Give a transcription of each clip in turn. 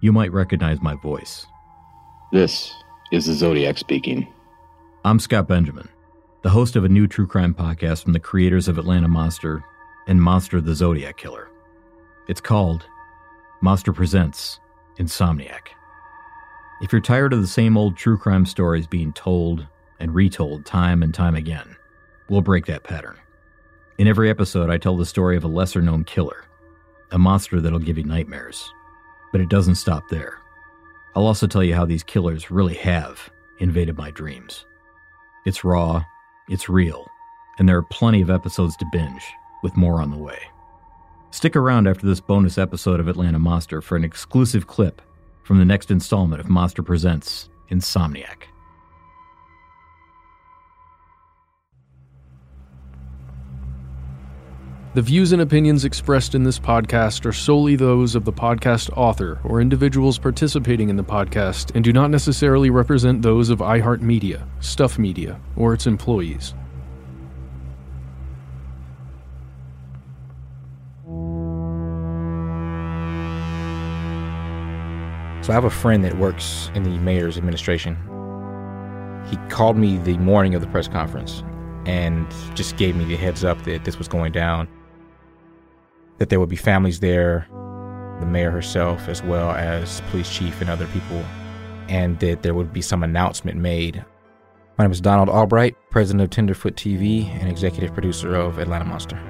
you might recognize my voice. This is the Zodiac speaking. I'm Scott Benjamin, the host of a new true crime podcast from the creators of Atlanta Monster and Monster the Zodiac Killer. It's called Monster Presents Insomniac. If you're tired of the same old true crime stories being told and retold time and time again, we'll break that pattern. In every episode, I tell the story of a lesser known killer, a monster that'll give you nightmares. But it doesn't stop there. I'll also tell you how these killers really have invaded my dreams. It's raw, it's real, and there are plenty of episodes to binge, with more on the way. Stick around after this bonus episode of Atlanta Monster for an exclusive clip from the next installment of Monster Presents Insomniac. The views and opinions expressed in this podcast are solely those of the podcast author or individuals participating in the podcast and do not necessarily represent those of iHeartMedia, Stuff Media, or its employees. So I have a friend that works in the mayor's administration. He called me the morning of the press conference and just gave me the heads up that this was going down that there would be families there, the mayor herself, as well as police chief and other people, and that there would be some announcement made. My name is Donald Albright, president of Tenderfoot TV and executive producer of Atlanta Monster.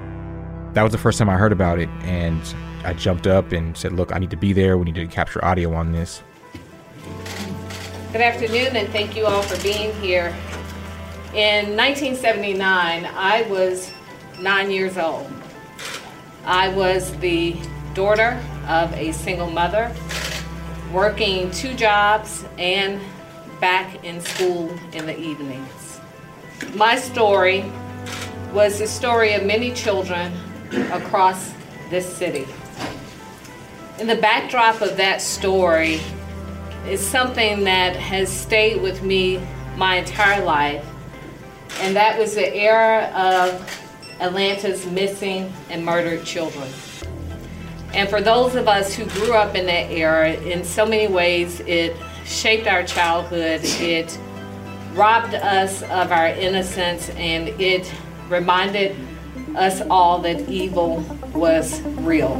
That was the first time I heard about it, and I jumped up and said, Look, I need to be there. We need to capture audio on this. Good afternoon, and thank you all for being here. In 1979, I was nine years old. I was the daughter of a single mother, working two jobs and back in school in the evenings. My story was the story of many children across this city. In the backdrop of that story is something that has stayed with me my entire life, and that was the era of Atlanta's missing and murdered children. And for those of us who grew up in that era, in so many ways, it shaped our childhood. It robbed us of our innocence and it reminded us all that evil was real.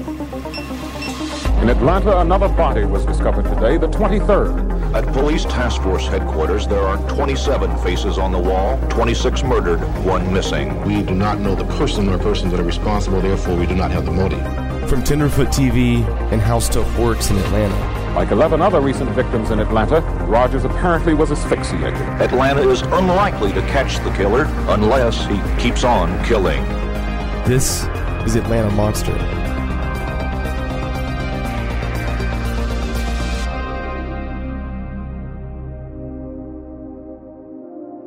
In Atlanta, another body was discovered today, the 23rd. At Police Task Force headquarters, there are 27 faces on the wall, 26 murdered, one missing. We do not know the person or persons that are responsible, therefore, we do not have the motive. From Tenderfoot TV and How Stuff Works in Atlanta. Like 11 other recent victims in Atlanta, Rogers apparently was asphyxiated. Atlanta is unlikely to catch the killer unless he keeps on killing. This is Atlanta Monster.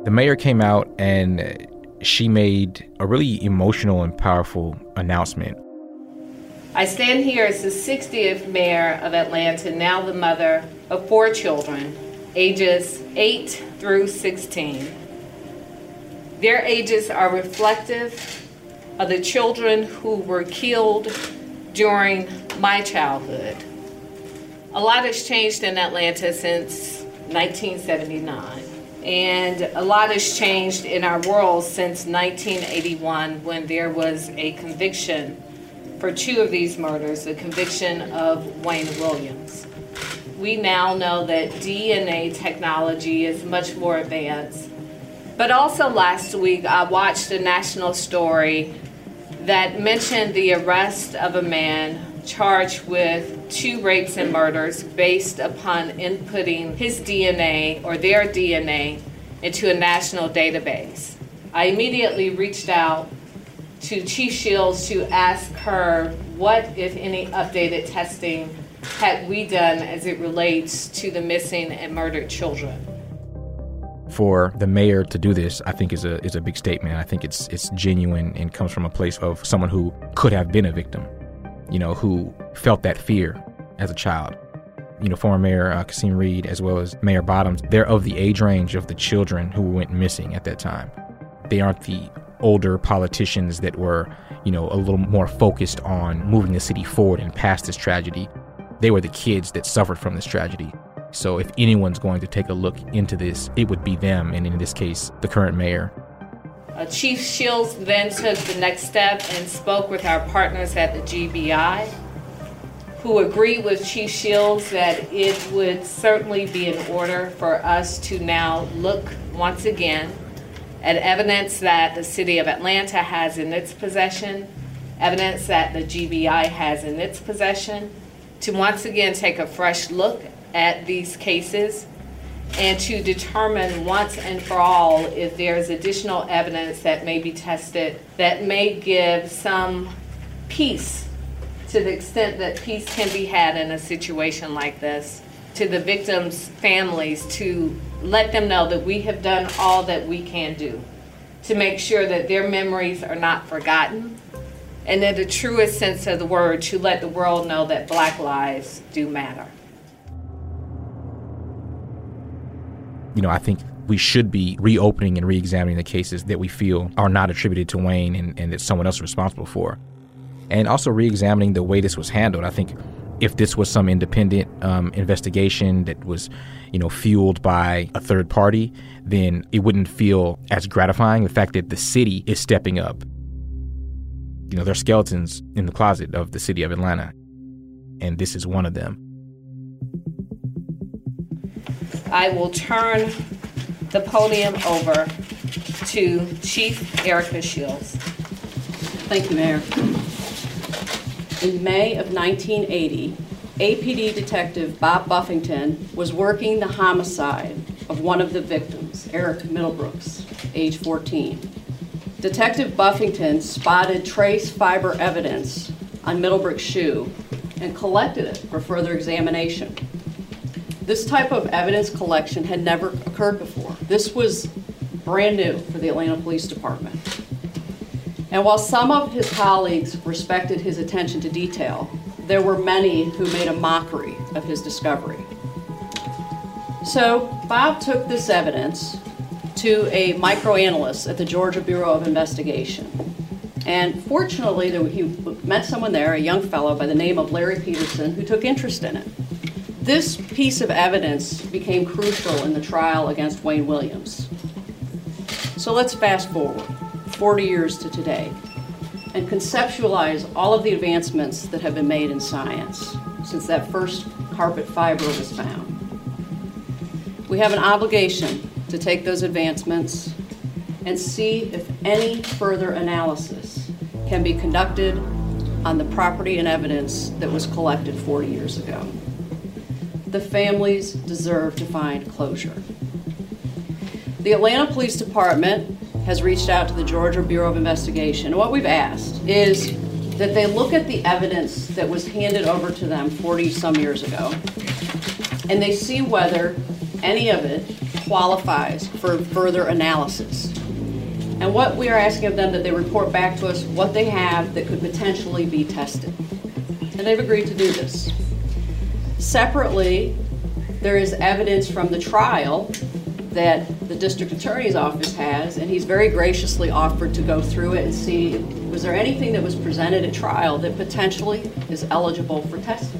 The mayor came out and she made a really emotional and powerful announcement. I stand here as the 60th mayor of Atlanta, now the mother of four children, ages 8 through 16. Their ages are reflective of the children who were killed during my childhood. A lot has changed in Atlanta since 1979. And a lot has changed in our world since 1981 when there was a conviction for two of these murders, the conviction of Wayne Williams. We now know that DNA technology is much more advanced. But also last week, I watched a national story that mentioned the arrest of a man charged with two rapes and murders based upon inputting his DNA or their DNA into a national database. I immediately reached out to Chief Shields to ask her what, if any, updated testing had we done as it relates to the missing and murdered children. For the mayor to do this, I think is a is a big statement. I think it's it's genuine and comes from a place of someone who could have been a victim you know, who felt that fear as a child. You know, former Mayor uh, Kasim Reed, as well as Mayor Bottoms, they're of the age range of the children who went missing at that time. They aren't the older politicians that were, you know, a little more focused on moving the city forward and past this tragedy. They were the kids that suffered from this tragedy. So if anyone's going to take a look into this, it would be them, and in this case, the current mayor. Uh, Chief Shields then took the next step and spoke with our partners at the GBI, who agreed with Chief Shields that it would certainly be in order for us to now look once again at evidence that the city of Atlanta has in its possession, evidence that the GBI has in its possession, to once again take a fresh look at these cases and to determine once and for all if there's additional evidence that may be tested that may give some peace to the extent that peace can be had in a situation like this to the victims' families to let them know that we have done all that we can do to make sure that their memories are not forgotten and in the truest sense of the word to let the world know that black lives do matter. You know, I think we should be reopening and re-examining the cases that we feel are not attributed to Wayne and, and that someone else is responsible for. And also re-examining the way this was handled. I think if this was some independent um, investigation that was, you know, fueled by a third party, then it wouldn't feel as gratifying. The fact that the city is stepping up. You know, there are skeletons in the closet of the city of Atlanta, and this is one of them. I will turn the podium over to Chief Erika Shields. Thank you, Mayor. In May of 1980, APD Detective Bob Buffington was working the homicide of one of the victims, Eric Middlebrooks, age 14. Detective Buffington spotted trace fiber evidence on Middlebrook's shoe and collected it for further examination. This type of evidence collection had never occurred before. This was brand new for the Atlanta Police Department. And while some of his colleagues respected his attention to detail, there were many who made a mockery of his discovery. So Bob took this evidence to a microanalyst at the Georgia Bureau of Investigation. And fortunately, he met someone there, a young fellow by the name of Larry Peterson, who took interest in it. This piece of evidence became crucial in the trial against Wayne Williams. So let's fast forward 40 years to today and conceptualize all of the advancements that have been made in science since that first carpet fiber was found. We have an obligation to take those advancements and see if any further analysis can be conducted on the property and evidence that was collected 40 years ago. The families deserve to find closure. The Atlanta Police Department has reached out to the Georgia Bureau of Investigation. What we've asked is that they look at the evidence that was handed over to them 40 some years ago and they see whether any of it qualifies for further analysis. And what we are asking of them that they report back to us what they have that could potentially be tested. And they've agreed to do this. Separately, there is evidence from the trial that the district attorney's office has, and he's very graciously offered to go through it and see was there anything that was presented at trial that potentially is eligible for testing.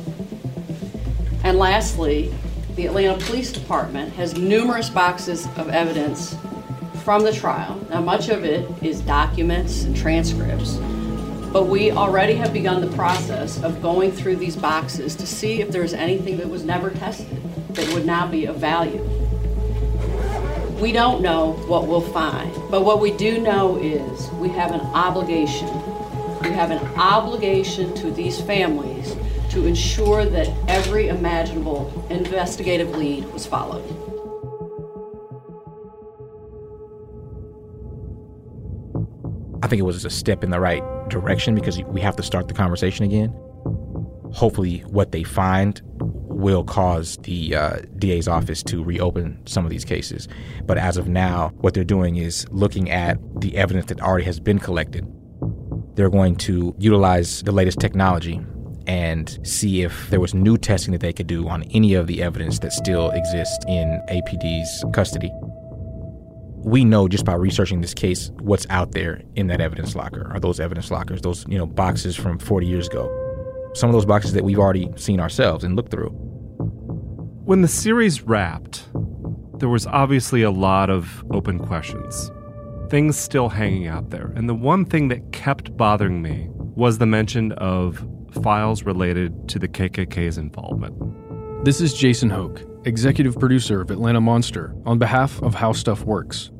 And lastly, the Atlanta Police Department has numerous boxes of evidence from the trial. Now, much of it is documents and transcripts, but we already have begun the process of going through these boxes to see if there's anything that was never tested that would now be of value. We don't know what we'll find, but what we do know is we have an obligation. We have an obligation to these families to ensure that every imaginable investigative lead was followed. I think it was a step in the right direction because we have to start the conversation again. Hopefully, what they find will cause the uh, DA's office to reopen some of these cases. But as of now, what they're doing is looking at the evidence that already has been collected. They're going to utilize the latest technology and see if there was new testing that they could do on any of the evidence that still exists in APD's custody. We know just by researching this case what's out there in that evidence locker, or those evidence lockers, those you know boxes from 40 years ago. some of those boxes that we've already seen ourselves and looked through. When the series wrapped, there was obviously a lot of open questions, things still hanging out there. And the one thing that kept bothering me was the mention of files related to the KKK's involvement. This is Jason Hoch, executive producer of Atlanta Monster, on behalf of How Stuff Works.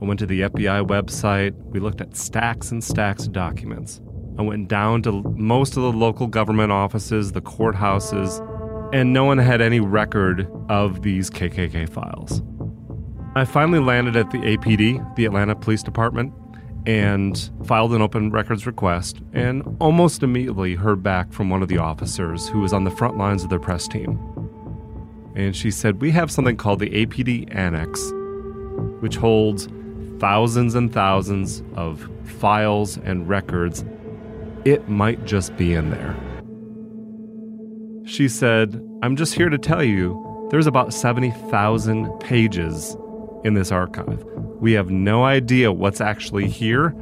I went to the FBI website. We looked at stacks and stacks of documents. I went down to most of the local government offices, the courthouses, and no one had any record of these KKK files. I finally landed at the APD, the Atlanta Police Department, and filed an open records request, and almost immediately heard back from one of the officers who was on the front lines of their press team. And she said, We have something called the APD Annex, which holds thousands and thousands of files and records. It might just be in there. She said, I'm just here to tell you there's about 70,000 pages in this archive. We have no idea what's actually here.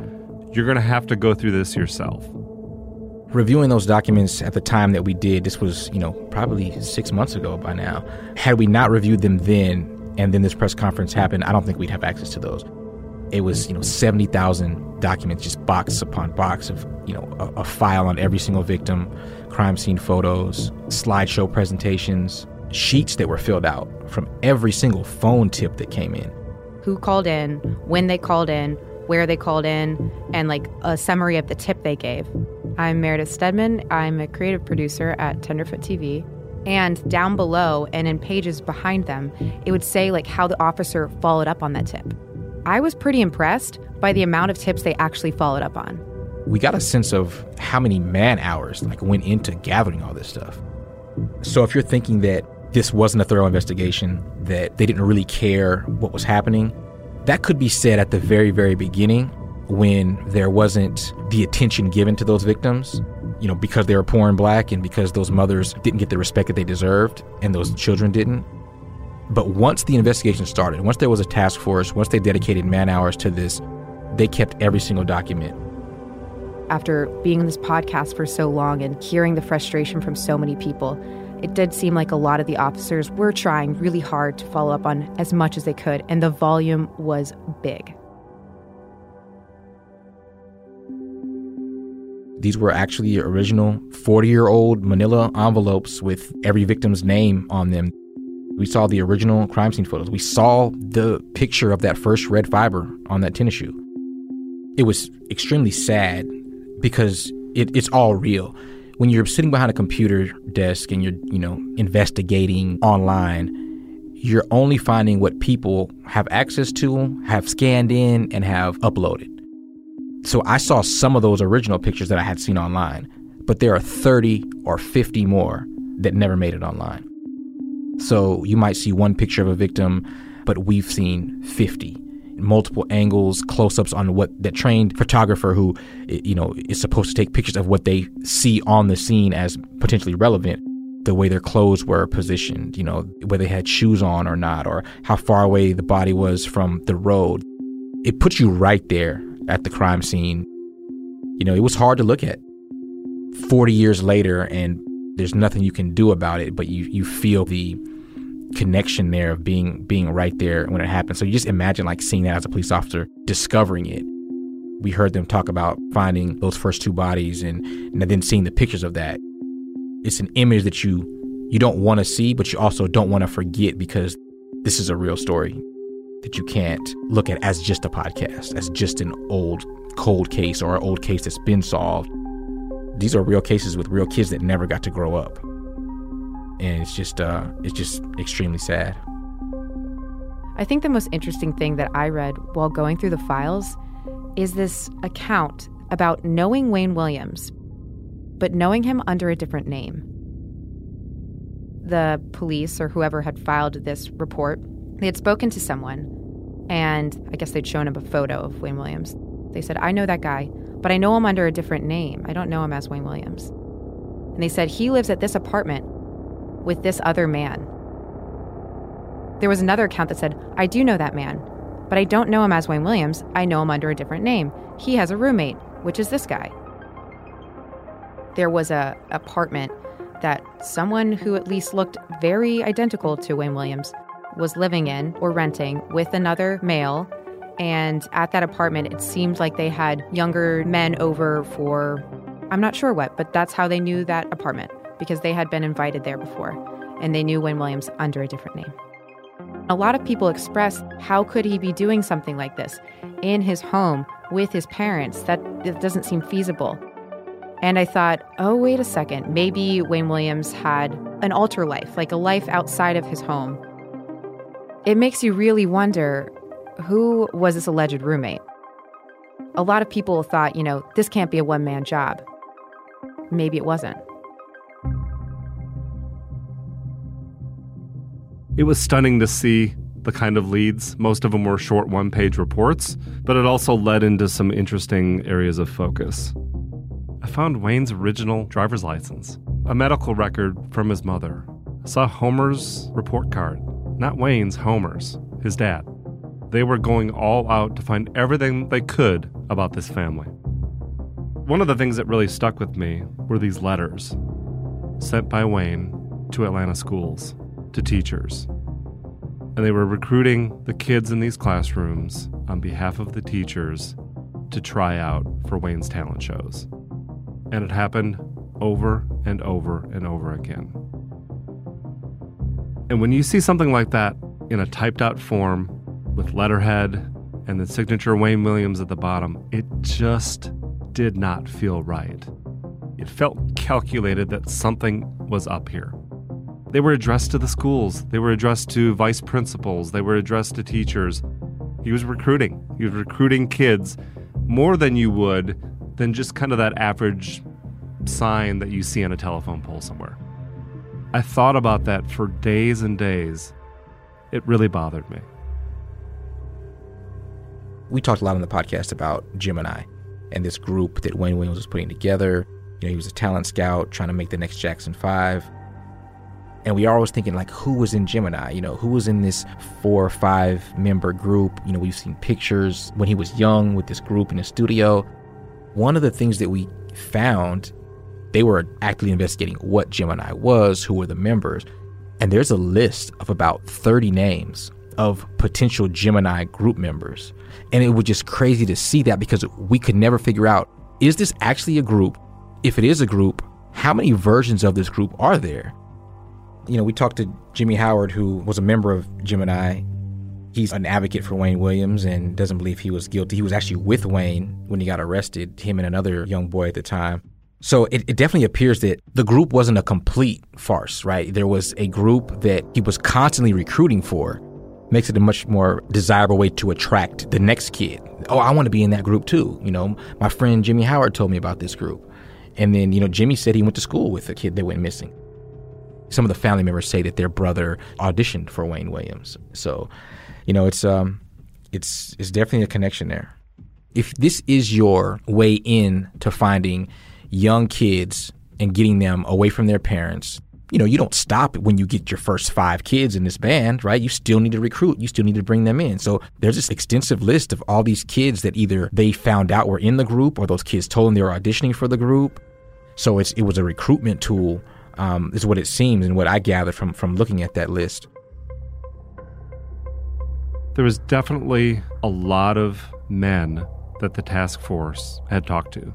You're going to have to go through this yourself. Reviewing those documents at the time that we did, this was, you know, probably six months ago by now. Had we not reviewed them then, and then this press conference happened, I don't think we'd have access to those. It was, you know, 70,000 documents, just box upon box of, you know, a, a file on every single victim, crime scene photos, slideshow presentations, sheets that were filled out from every single phone tip that came in. Who called in, when they called in, where they called in, and like a summary of the tip they gave. I'm Meredith Stedman. I'm a creative producer at Tenderfoot TV. And down below and in pages behind them, it would say like how the officer followed up on that tip. I was pretty impressed by the amount of tips they actually followed up on. We got a sense of how many man hours like went into gathering all this stuff. So if you're thinking that this wasn't a thorough investigation, that they didn't really care what was happening, that could be said at the very, very beginning when there wasn't the attention given to those victims, you know, because they were poor and black and because those mothers didn't get the respect that they deserved and those children didn't. But once the investigation started, once there was a task force, once they dedicated man hours to this, they kept every single document. After being in this podcast for so long and hearing the frustration from so many people, it did seem like a lot of the officers were trying really hard to follow up on as much as they could, and the volume was big. These were actually original 40 year old manila envelopes with every victim's name on them. We saw the original crime scene photos. We saw the picture of that first red fiber on that tennis shoe. It was extremely sad because it, it's all real. When you're sitting behind a computer desk and you're, you know, investigating online, you're only finding what people have access to, have scanned in, and have uploaded. So I saw some of those original pictures that I had seen online, but there are 30 or 50 more that never made it online. So you might see one picture of a victim, but we've seen 50 multiple angles, close-ups on what that trained photographer who you know is supposed to take pictures of what they see on the scene as potentially relevant. The way their clothes were positioned, you know, whether they had shoes on or not, or how far away the body was from the road. It puts you right there at the crime scene. You know, it was hard to look at. 40 years later, and there's nothing you can do about it, but you, you feel the connection there of being being right there when it happened. So you just imagine like seeing that as a police officer, discovering it. We heard them talk about finding those first two bodies and, and then seeing the pictures of that. It's an image that you you don't want to see, but you also don't want to forget because this is a real story that you can't look at as just a podcast, as just an old cold case or an old case that's been solved. These are real cases with real kids that never got to grow up and it's just uh, it's just extremely sad. I think the most interesting thing that I read while going through the files is this account about knowing Wayne Williams, but knowing him under a different name. The police or whoever had filed this report, they had spoken to someone, and I guess they'd shown him a photo of Wayne Williams. They said, I know that guy, but I know him under a different name. I don't know him as Wayne Williams. And they said, he lives at this apartment with this other man. There was another account that said, I do know that man, but I don't know him as Wayne Williams. I know him under a different name. He has a roommate, which is this guy. there was a apartment that someone who at least looked very identical to Wayne Williams was living in or renting with another male. And at that apartment, it seemed like they had younger men over for, I'm not sure what, but that's how they knew that apartment because they had been invited there before and they knew Wayne Williams under a different name. A lot of people expressed how could he be doing something like this in his home with his parents? That it doesn't seem feasible. And I thought, oh, wait a second. Maybe Wayne Williams had an alter life, like a life outside of his home. It makes you really wonder who was this alleged roommate? A lot of people thought, you know, this can't be a one man job. Maybe it wasn't. It was stunning to see the kind of leads. Most of them were short one page reports, but it also led into some interesting areas of focus. I found Wayne's original driver's license, a medical record from his mother. I saw Homer's report card, not Wayne's, Homer's, his dad. They were going all out to find everything they could about this family. One of the things that really stuck with me were these letters sent by Wayne to Atlanta schools to teachers. And they were recruiting the kids in these classrooms on behalf of the teachers to try out for Wayne's talent shows. And it happened over and over and over again. And when you see something like that in a typed out form with letterhead and the signature Wayne Williams at the bottom, it just did not feel right. It felt calculated that something was up here. They were addressed to the schools, they were addressed to vice principals, they were addressed to teachers. He was recruiting. He was recruiting kids more than you would than just kind of that average sign that you see on a telephone pole somewhere. I thought about that for days and days. It really bothered me. We talked a lot on the podcast about Gemini and this group that Wayne Williams was putting together. You know, he was a talent scout trying to make the next Jackson 5 and we are always thinking like who was in gemini you know who was in this four or five member group you know we've seen pictures when he was young with this group in the studio one of the things that we found they were actively investigating what gemini was who were the members and there's a list of about 30 names of potential gemini group members and it was just crazy to see that because we could never figure out is this actually a group if it is a group how many versions of this group are there you know, we talked to Jimmy Howard, who was a member of Gemini. He's an advocate for Wayne Williams and doesn't believe he was guilty. He was actually with Wayne when he got arrested, him and another young boy at the time. So it, it, definitely appears that the group wasn't a complete farce, right? There was a group that he was constantly recruiting for. Makes it a much more desirable way to attract the next kid. Oh, I want to be in that group too. You know, my friend Jimmy Howard told me about this group. And then, you know, Jimmy said he went to school with a kid that went missing. Some of the family members say that their brother auditioned for Wayne Williams. So, you know, it's um, it's it's definitely a connection there. If this is your way in to finding young kids and getting them away from their parents, you know, you don't stop when you get your first five kids in this band, right? You still need to recruit. You still need to bring them in. So there's this extensive list of all these kids that either they found out were in the group or those kids told them they were auditioning for the group. So it's it was a recruitment tool um, is what it seems and what I gathered from from looking at that list. There was definitely a lot of men that the task force had talked to.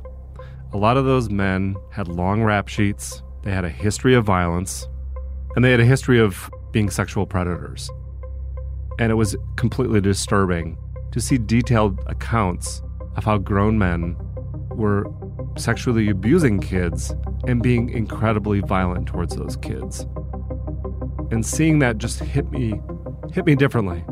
A lot of those men had long rap sheets, they had a history of violence, and they had a history of being sexual predators. And it was completely disturbing to see detailed accounts of how grown men were sexually abusing kids and being incredibly violent towards those kids. And seeing that just hit me hit me differently.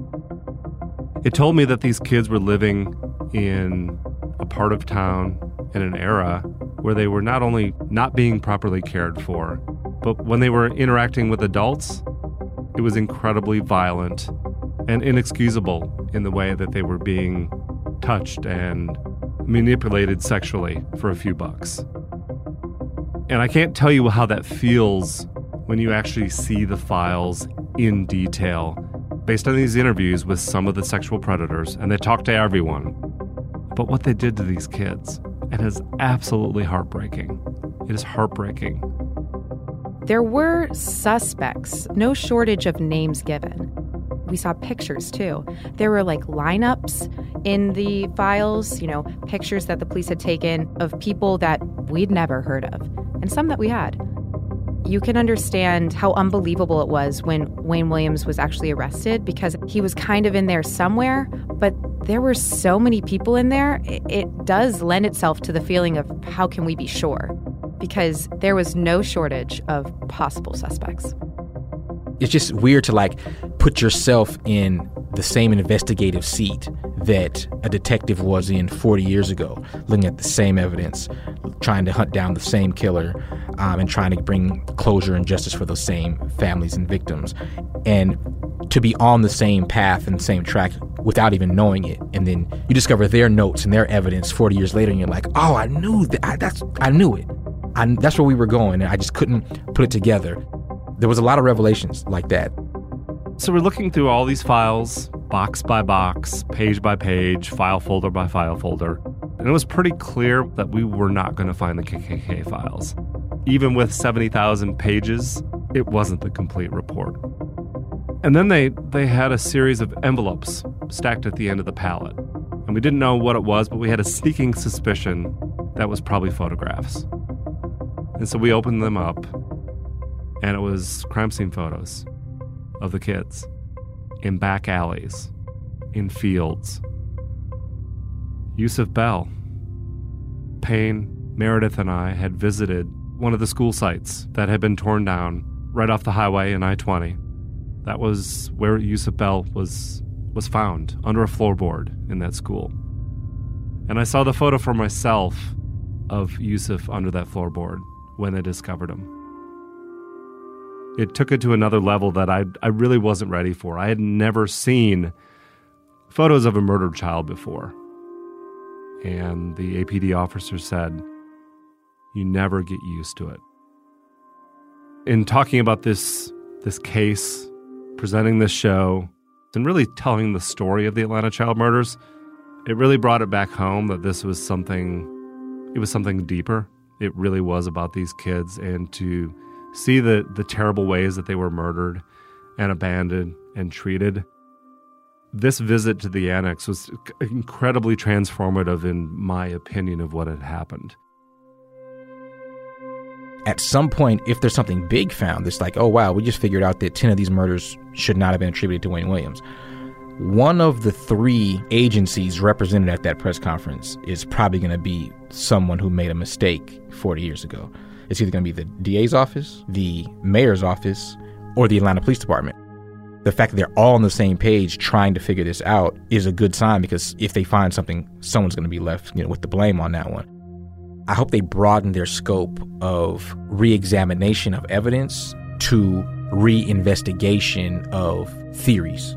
It told me that these kids were living in a part of town in an era where they were not only not being properly cared for, but when they were interacting with adults, it was incredibly violent and inexcusable in the way that they were being touched and manipulated sexually for a few bucks. And I can't tell you how that feels when you actually see the files in detail based on these interviews with some of the sexual predators, and they talk to everyone. But what they did to these kids, it is absolutely heartbreaking. It is heartbreaking. There were suspects, no shortage of names given. We saw pictures too. There were like lineups in the files, you know, pictures that the police had taken of people that we'd never heard of, and some that we had. You can understand how unbelievable it was when Wayne Williams was actually arrested because he was kind of in there somewhere, but there were so many people in there. It, does lend itself to the feeling of how can we be sure? Because there was no shortage of possible suspects it's just weird to like put yourself in the same investigative seat that a detective was in 40 years ago, looking at the same evidence, trying to hunt down the same killer, um, and trying to bring closure and justice for those same families and victims. And to be on the same path and same track without even knowing it. And then you discover their notes and their evidence 40 years later, and you're like, oh, I knew that. I, that's, I knew it. I, that's where we were going. And I just couldn't put it together there was a lot of revelations like that. So we're looking through all these files, box by box, page by page, file folder by file folder, and it was pretty clear that we were not going to find the KKK files. Even with 70,000 pages, it wasn't the complete report. And then they, they had a series of envelopes stacked at the end of the pallet. And we didn't know what it was, but we had a sneaking suspicion that was probably photographs. And so we opened them up and it was crime scene photos of the kids in back alleys, in fields. Yusuf Bell, Payne, Meredith, and I had visited one of the school sites that had been torn down right off the highway in I 20. That was where Yusuf Bell was, was found under a floorboard in that school. And I saw the photo for myself of Yusuf under that floorboard when they discovered him it took it to another level that I I really wasn't ready for. I had never seen photos of a murdered child before. And the APD officer said, "You never get used to it." In talking about this this case, presenting this show, and really telling the story of the Atlanta child murders, it really brought it back home that this was something it was something deeper. It really was about these kids and to see the, the terrible ways that they were murdered and abandoned and treated. This visit to the annex was incredibly transformative, in my opinion, of what had happened. At some point, if there's something big found, it's like, oh wow, we just figured out that 10 of these murders should not have been attributed to Wayne Williams. One of the three agencies represented at that press conference is probably going to be someone who made a mistake 40 years ago. It's either going to be the DA's office, the mayor's office, or the Atlanta Police Department. The fact that they're all on the same page trying to figure this out is a good sign because if they find something, someone's going to be left, you know, with the blame on that one. I hope they broaden their scope of re-examination of evidence to re-investigation of theories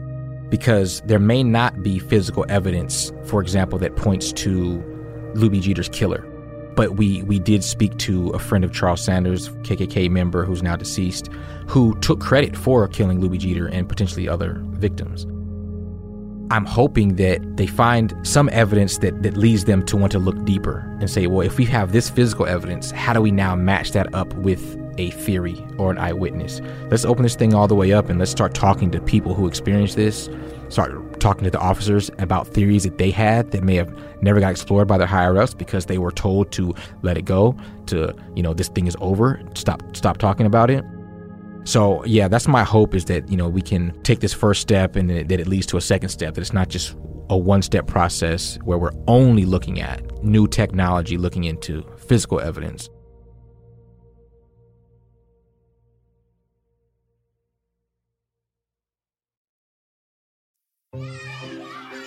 because there may not be physical evidence, for example, that points to Lubie Geter's killer. But we, we did speak to a friend of Charles Sanders, KKK member who's now deceased, who took credit for killing Lubie Geter and potentially other victims. I'm hoping that they find some evidence that, that leads them to want to look deeper and say, well, if we have this physical evidence, how do we now match that up with a theory or an eyewitness? Let's open this thing all the way up and let's start talking to people who experienced this start talking to the officers about theories that they had that may have never got explored by their higher ups because they were told to let it go, to you know this thing is over, stop stop talking about it. So yeah, that's my hope is that you know we can take this first step and that it leads to a second step. That it's not just a one-step process where we're only looking at new technology, looking into physical evidence.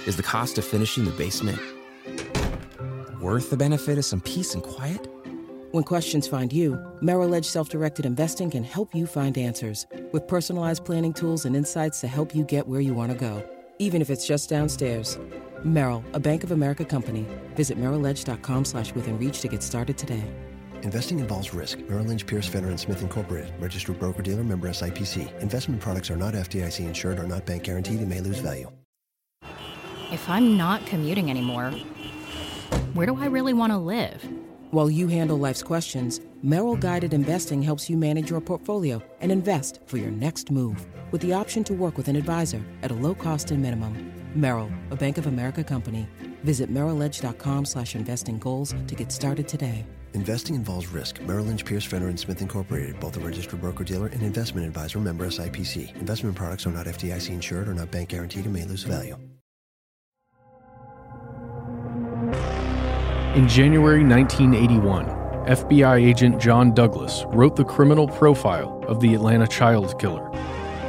Is the cost of finishing the basement worth the benefit of some peace and quiet? When questions find you, Merrill Edge self directed investing can help you find answers with personalized planning tools and insights to help you get where you want to go, even if it's just downstairs. Merrill, a Bank of America company. Visit merrilledge.com slash within reach to get started today. Investing involves risk. Merrill Lynch, Pierce, Fenner, and Smith Incorporated. Registered broker-dealer member SIPC. Investment products are not FDIC insured or not bank guaranteed and may lose value. If I'm not commuting anymore, where do I really want to live? While you handle life's questions, Merrill Guided Investing helps you manage your portfolio and invest for your next move with the option to work with an advisor at a low cost and minimum. Merrill, a Bank of America company. Visit merrilledge.com slash investing goals to get started today. Investing involves risk. Merrill Lynch, Pierce, Fenner, and Smith Incorporated, both a registered broker-dealer and investment advisor member SIPC. Investment products are not FDIC insured or not bank guaranteed and may lose value. In January 1981, FBI agent John Douglas wrote the criminal profile of the Atlanta child killer.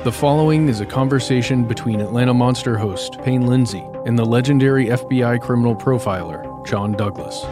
The following is a conversation between Atlanta Monster host Payne Lindsay and the legendary FBI criminal profiler John Douglas.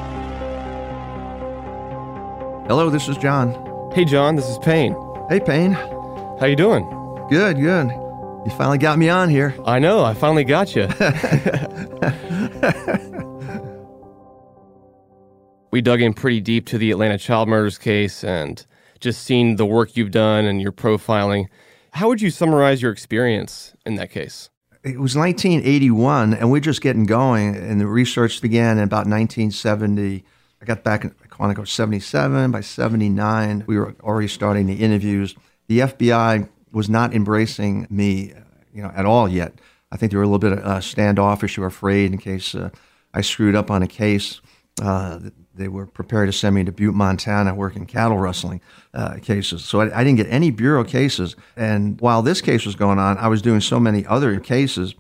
Hello, this is John. Hey, John, this is Payne. Hey, Payne. How you doing? Good, good. You finally got me on here. I know, I finally got you. we dug in pretty deep to the Atlanta child murders case and just seen the work you've done and your profiling. How would you summarize your experience in that case? It was 1981, and we're just getting going, and the research began in about 1970. I got back in Quantico 77. By 79, we were already starting the interviews. The FBI was not embracing me, you know, at all yet. I think they were a little bit uh, standoffish or afraid in case uh, I screwed up on a case. Uh, they were prepared to send me to Butte, Montana, working cattle rustling uh, cases. So I, I, didn't get any bureau cases. And while this case was going on, I was doing so many other cases.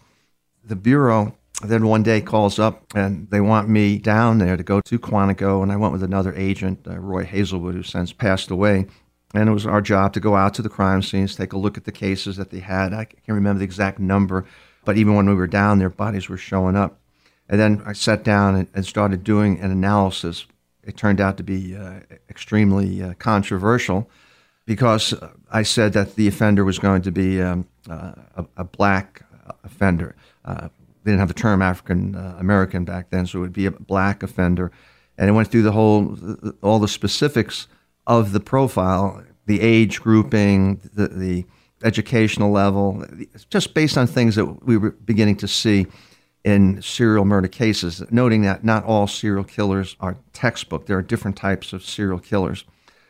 The bureau then one day calls up and they want me down there to go to Quantico. And I went with another agent, uh, Roy Hazelwood, who since passed away. And it was our job to go out to the crime scenes, take a look at the cases that they had. I can't remember the exact number, but even when we were down there, bodies were showing up. And then I sat down and, and started doing an analysis. It turned out to be uh, extremely uh, controversial because I said that the offender was going to be um, uh, a, a, black offender. They didn't have the term African uh, American back then, so it would be a black offender. And it went through the whole, all the specifics of the profile, the age grouping, the, the educational level, just based on things that we were beginning to see in serial murder cases, noting that not all serial killers are textbook. There are different types of serial killers.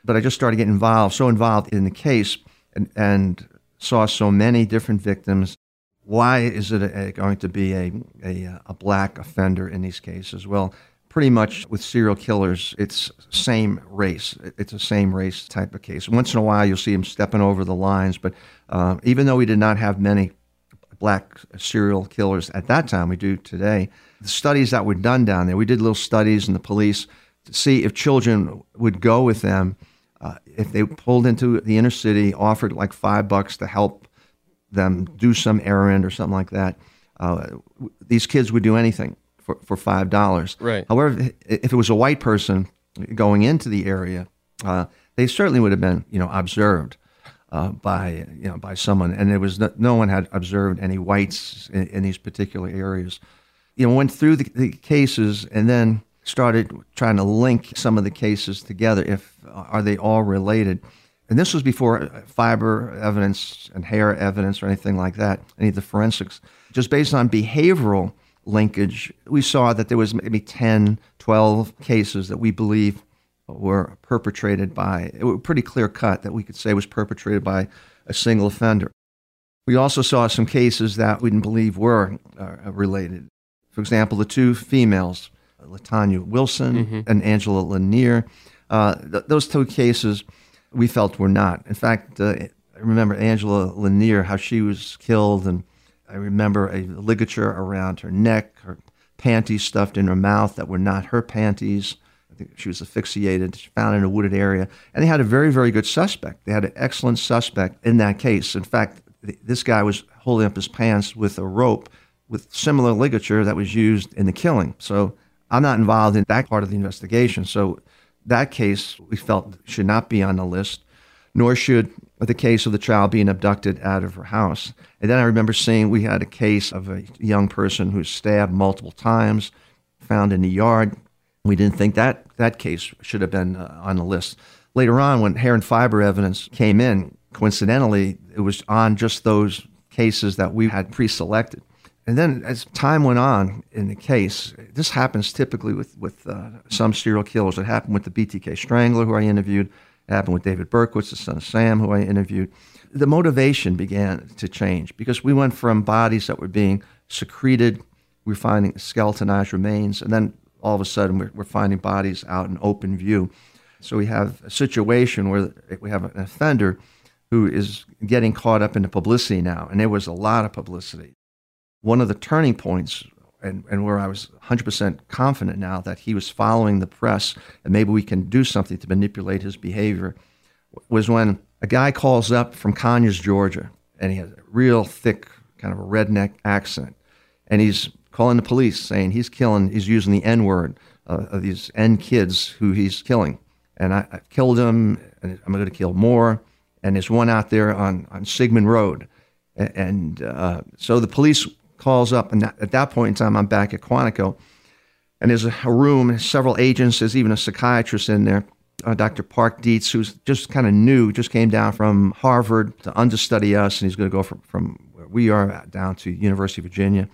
But I just started getting involved, so involved in the case, and, and saw so many different victims. Why is it a, going to be a, a, a black offender in these cases? Well, pretty much with serial killers, it's same race. It's a same race type of case. Once in a while, you'll see them stepping over the lines, but uh, even though we did not have many black serial killers at that time, we do today. The studies that were done down there, we did little studies in the police to see if children would go with them. Uh, if they pulled into the inner city, offered like five bucks to help them do some errand or something like that, uh, these kids would do anything for, for five dollars. Right. However, if it was a white person going into the area, uh, they certainly would have been, you know, observed uh, by you know by someone, and there was no, no one had observed any whites in, in, these particular areas. You know, went through the, the, cases and then started trying to link some of the cases together. If are they all related? And this was before fiber evidence and hair evidence or anything like that, any of the forensics. Just based on behavioral linkage, we saw that there was maybe 10, 12 cases that we believe were perpetrated by, it was pretty clear cut that we could say was perpetrated by a single offender. We also saw some cases that we didn't believe were uh, related. For example, the two females, LaTonya Wilson mm-hmm. and Angela Lenair, uh, th- those two cases we felt were not. In fact, uh, I remember Angela Lenair, how she was killed, and I remember a ligature around her neck, her panties stuffed in her mouth that were not her panties. I think she was asphyxiated, found in a wooded area. And they had a very, very good suspect. They had an excellent suspect in that case. In fact, this guy was holding up his pants with a rope with similar ligature that was used in the killing. So I'm not involved in that part of the investigation. So that case we felt should not be on the list, nor should the case of the child being abducted out of her house. And then I remember seeing we had a case of a young person who was stabbed multiple times, found in the yard, we didn't think that that case should have been uh, on the list. Later on, when hair and fiber evidence came in, coincidentally, it was on just those cases that we had pre selected. And then as time went on in the case, this happens typically with, with uh, some serial killers. It happened with the BTK Strangler, who I interviewed. It happened with David Berkowitz, the son of Sam, who I interviewed. The motivation began to change because we went from bodies that were being secreted, we were finding skeletonized remains, and then all of a sudden we're, we're finding bodies out in open view. So we have a situation where we have an offender who is getting caught up in the publicity now, and there was a lot of publicity. One of the turning points, and, and where I was 100% confident now that he was following the press and maybe we can do something to manipulate his behavior, was when a guy calls up from Conyers, Georgia, and he has a real thick, kind of a redneck accent, and he's calling the police saying he's killing, he's using the N word uh, of these N kids who he's killing. And I, I killed him, and I'm going to kill more. And there's one out there on, on Sigman Road. And, and uh, so the police calls up, and at that point in time, I'm back at Quantico. And there's a, room, several agents, there's even a psychiatrist in there, uh, Dr. Park Dietz, who's just kind of new, just came down from Harvard to understudy us, and he's going to go from, from where we are down to University of Virginia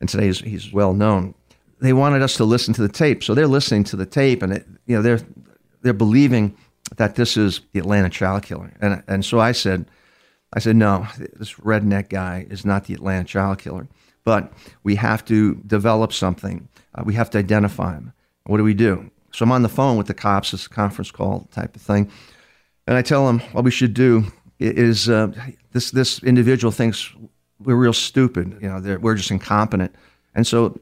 and today he's, he's well known. They wanted us to listen to the tape, so they're listening to the tape, and it, you know they're they're believing that this is the Atlanta child killer, and and so I said, I said no, this redneck guy is not the Atlanta child killer, but we have to develop something. Uh, we have to identify him. What do we do? So I'm on the phone with the cops, this conference call type of thing, and I tell them what we should do is uh, this this individual thinks we're real stupid. You know, we're just incompetent. And so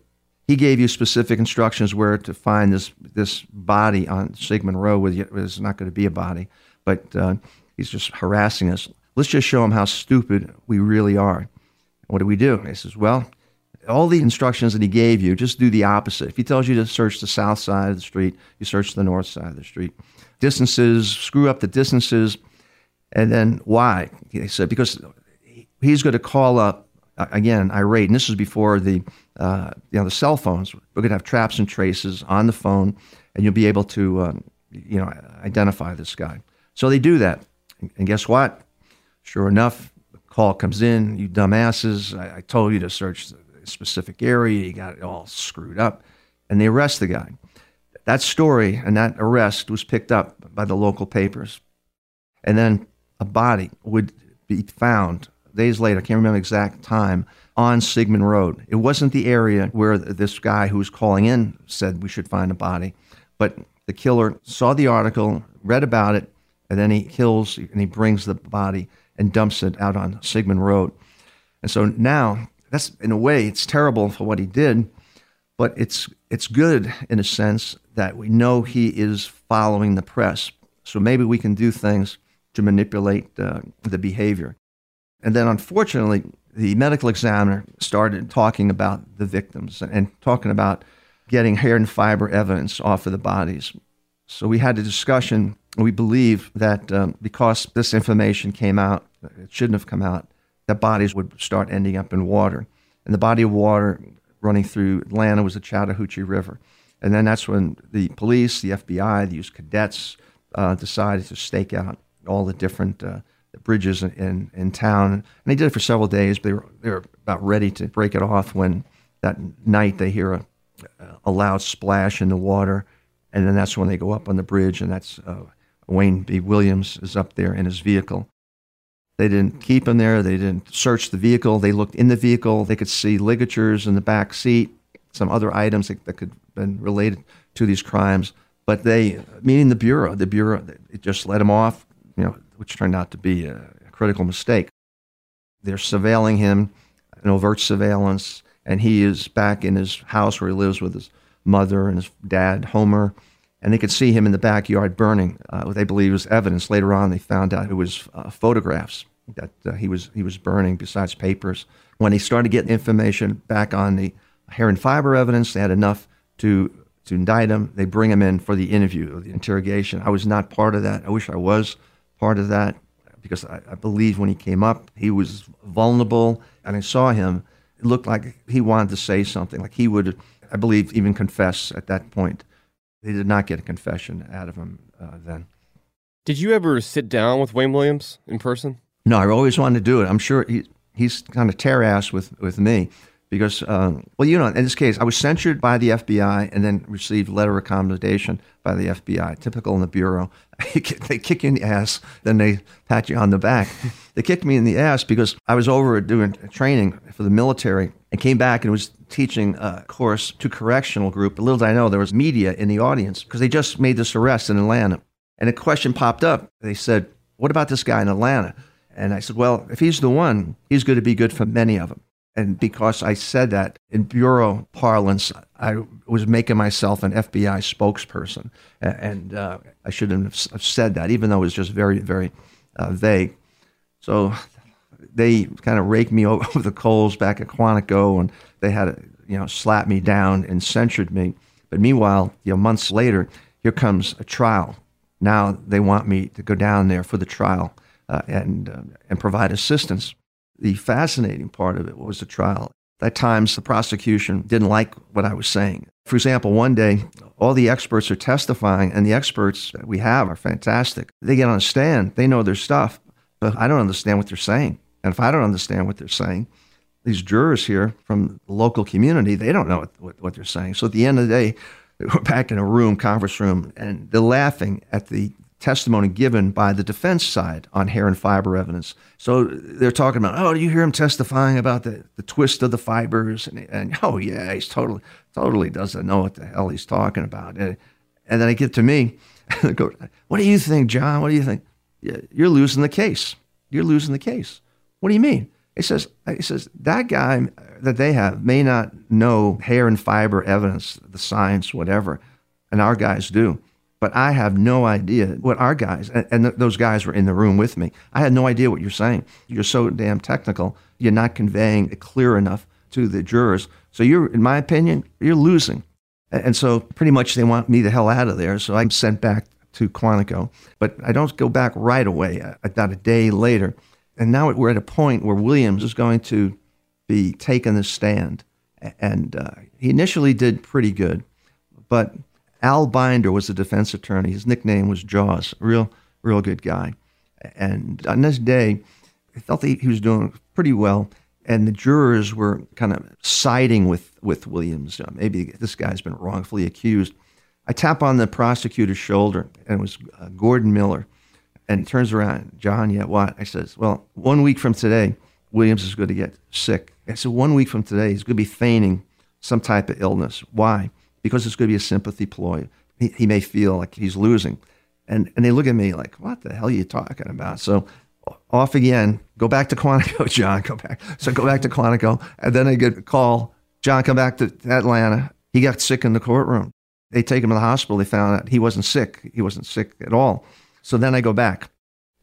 he gave you specific instructions where to find this this body on Sigman Row. With it's not going to be a body, but uh, he's just harassing us. Let's just show him how stupid we really are. What do we do? He says, well, all the instructions that he gave you, just do the opposite. If he tells you to search the south side of the street, you search the north side of the street. Distances, screw up the distances, and then why? He said because he's going to call up again irate, and this is before the uh, you know the cell phones. We're going to have traps and traces on the phone, and you'll be able to um, you know identify this guy. So they do that, and guess what? Sure enough, the call comes in. You dumbasses! I, I told you to search a specific area. You got it all screwed up, and they arrest the guy. That story and that arrest was picked up by the local papers, and then a body would be found days later, I can't remember the exact time, on Sigman Road. It wasn't the area where this guy who was calling in said we should find a body, but the killer saw the article, read about it, and then he kills and he brings the body and dumps it out on Sigman Road. And so now, that's in a way, it's terrible for what he did, but it's it's good in a sense that we know he is following the press. So maybe we can do things to manipulate uh, the behavior. And then, unfortunately, the medical examiner started talking about the victims and talking about getting hair and fiber evidence off of the bodies. So we had a discussion. We believe that um, because this information came out, it shouldn't have come out, that bodies would start ending up in water. And the body of water running through Atlanta was the Chattahoochee River. And then that's when the police, the FBI, the cadets uh, decided to stake out all the different uh, bridges in, in town. And they did it for several days. But they were they were about ready to break it off when that night they hear a, a loud splash in the water, and then that's when they go up on the bridge, and that's uh, Wayne B. Williams is up there in his vehicle. They didn't keep him there. They didn't search the vehicle. They looked in the vehicle. They could see ligatures in the back seat, some other items that, that could have been related to these crimes. But they, meaning the bureau, the bureau, it just let him off. You know, which turned out to be a, a critical mistake. They're surveilling him, an overt surveillance, and he is back in his house where he lives with his mother and his dad, Homer, and they could see him in the backyard burning. Uh, what they believe was evidence. Later on, they found out it was uh, photographs that uh, he was he was burning, besides papers. When they started getting information back on the hair and fiber evidence, they had enough to to indict him. They bring him in for the interview, the interrogation. I was not part of that. I wish I was part of that because I, I believe when he came up, he was vulnerable, and I saw him. It looked like he wanted to say something, like he would, I believe, even confess at that point. They did not get a confession out of him uh, then. Did you ever sit down with Wayne Williams in person? No, I always wanted to do it. I'm sure he, he's kind of tear ass with, with me because, um, well, you know, in this case, I was censured by the FBI and then received letter of commendation by the FBI. Typical in the bureau, they kick you in the ass, then they pat you on the back. they kicked me in the ass because I was over doing training for the military and came back and was teaching a course to correctional group. Little did I know there was media in the audience because they just made this arrest in Atlanta, and a question popped up. They said, "What about this guy in Atlanta?" And I said, well, if he's the one, he's going to be good for many of them. And because I said that in bureau parlance, I was making myself an FBI spokesperson. And uh, I shouldn't have said that, even though it was just very, very uh, vague. So they kind of raked me over the coals back at Quantico, and they had to, you know, slap me down and censured me. But meanwhile, you know, months later, here comes a trial. Now they want me to go down there for the trial uh, and, uh, and provide assistance. The fascinating part of it was the trial. At times, the prosecution didn't like what I was saying. For example, one day, all the experts are testifying, and the experts that we have are fantastic. They get on a stand, they know their stuff, but I don't understand what they're saying. And if I don't understand what they're saying, these jurors here from the local community, they don't know what, what, what they're saying. So at the end of the day, we're back in a room, conference room, and they're laughing at the testimony given by the defense side on hair and fiber evidence. So they're talking about, oh, do you hear him testifying about the, the twist of the fibers? And, and oh, yeah, he's totally, totally doesn't know what the hell he's talking about. And, and then I get to me, and go, what do you think, John? What do you think? You're losing the case. You're losing the case. What do you mean? He says, he says that guy that they have may not know hair and fiber evidence, the science, whatever, and our guys do but I have no idea what our guys, and, and th- those guys were in the room with me. I had no idea what you're saying. You're so damn technical. You're not conveying it clear enough to the jurors. So you're, in my opinion, you're losing. And, and so pretty much they want me the hell out of there. So I'm sent back to Quantico, but I don't go back right away. About a day later, and now we're at a point where Williams is going to be taking the stand, and uh, he initially did pretty good, but Al Binder was the defense attorney. His nickname was Jaws. Real, real good guy. And on this day, I felt he, he was doing pretty well. And the jurors were kind of siding with, with Williams. Uh, maybe this guy's been wrongfully accused. I tap on the prosecutor's shoulder, and it was uh, Gordon Miller. And he turns around, John, yeah, what? I says, well, one week from today, Williams is going to get sick. I said, one week from today, he's going to be feigning some type of illness. Why? Because it's going to be a sympathy ploy. He, he may feel like he's losing. And, and they look at me like, what the hell are you talking about? So off again, go back to Quantico, John, go back. So go back to Quantico. And then I get a call, John, come back to Atlanta. He got sick in the courtroom. They take him to the hospital. They found out he wasn't sick. He wasn't sick at all. So then I go back.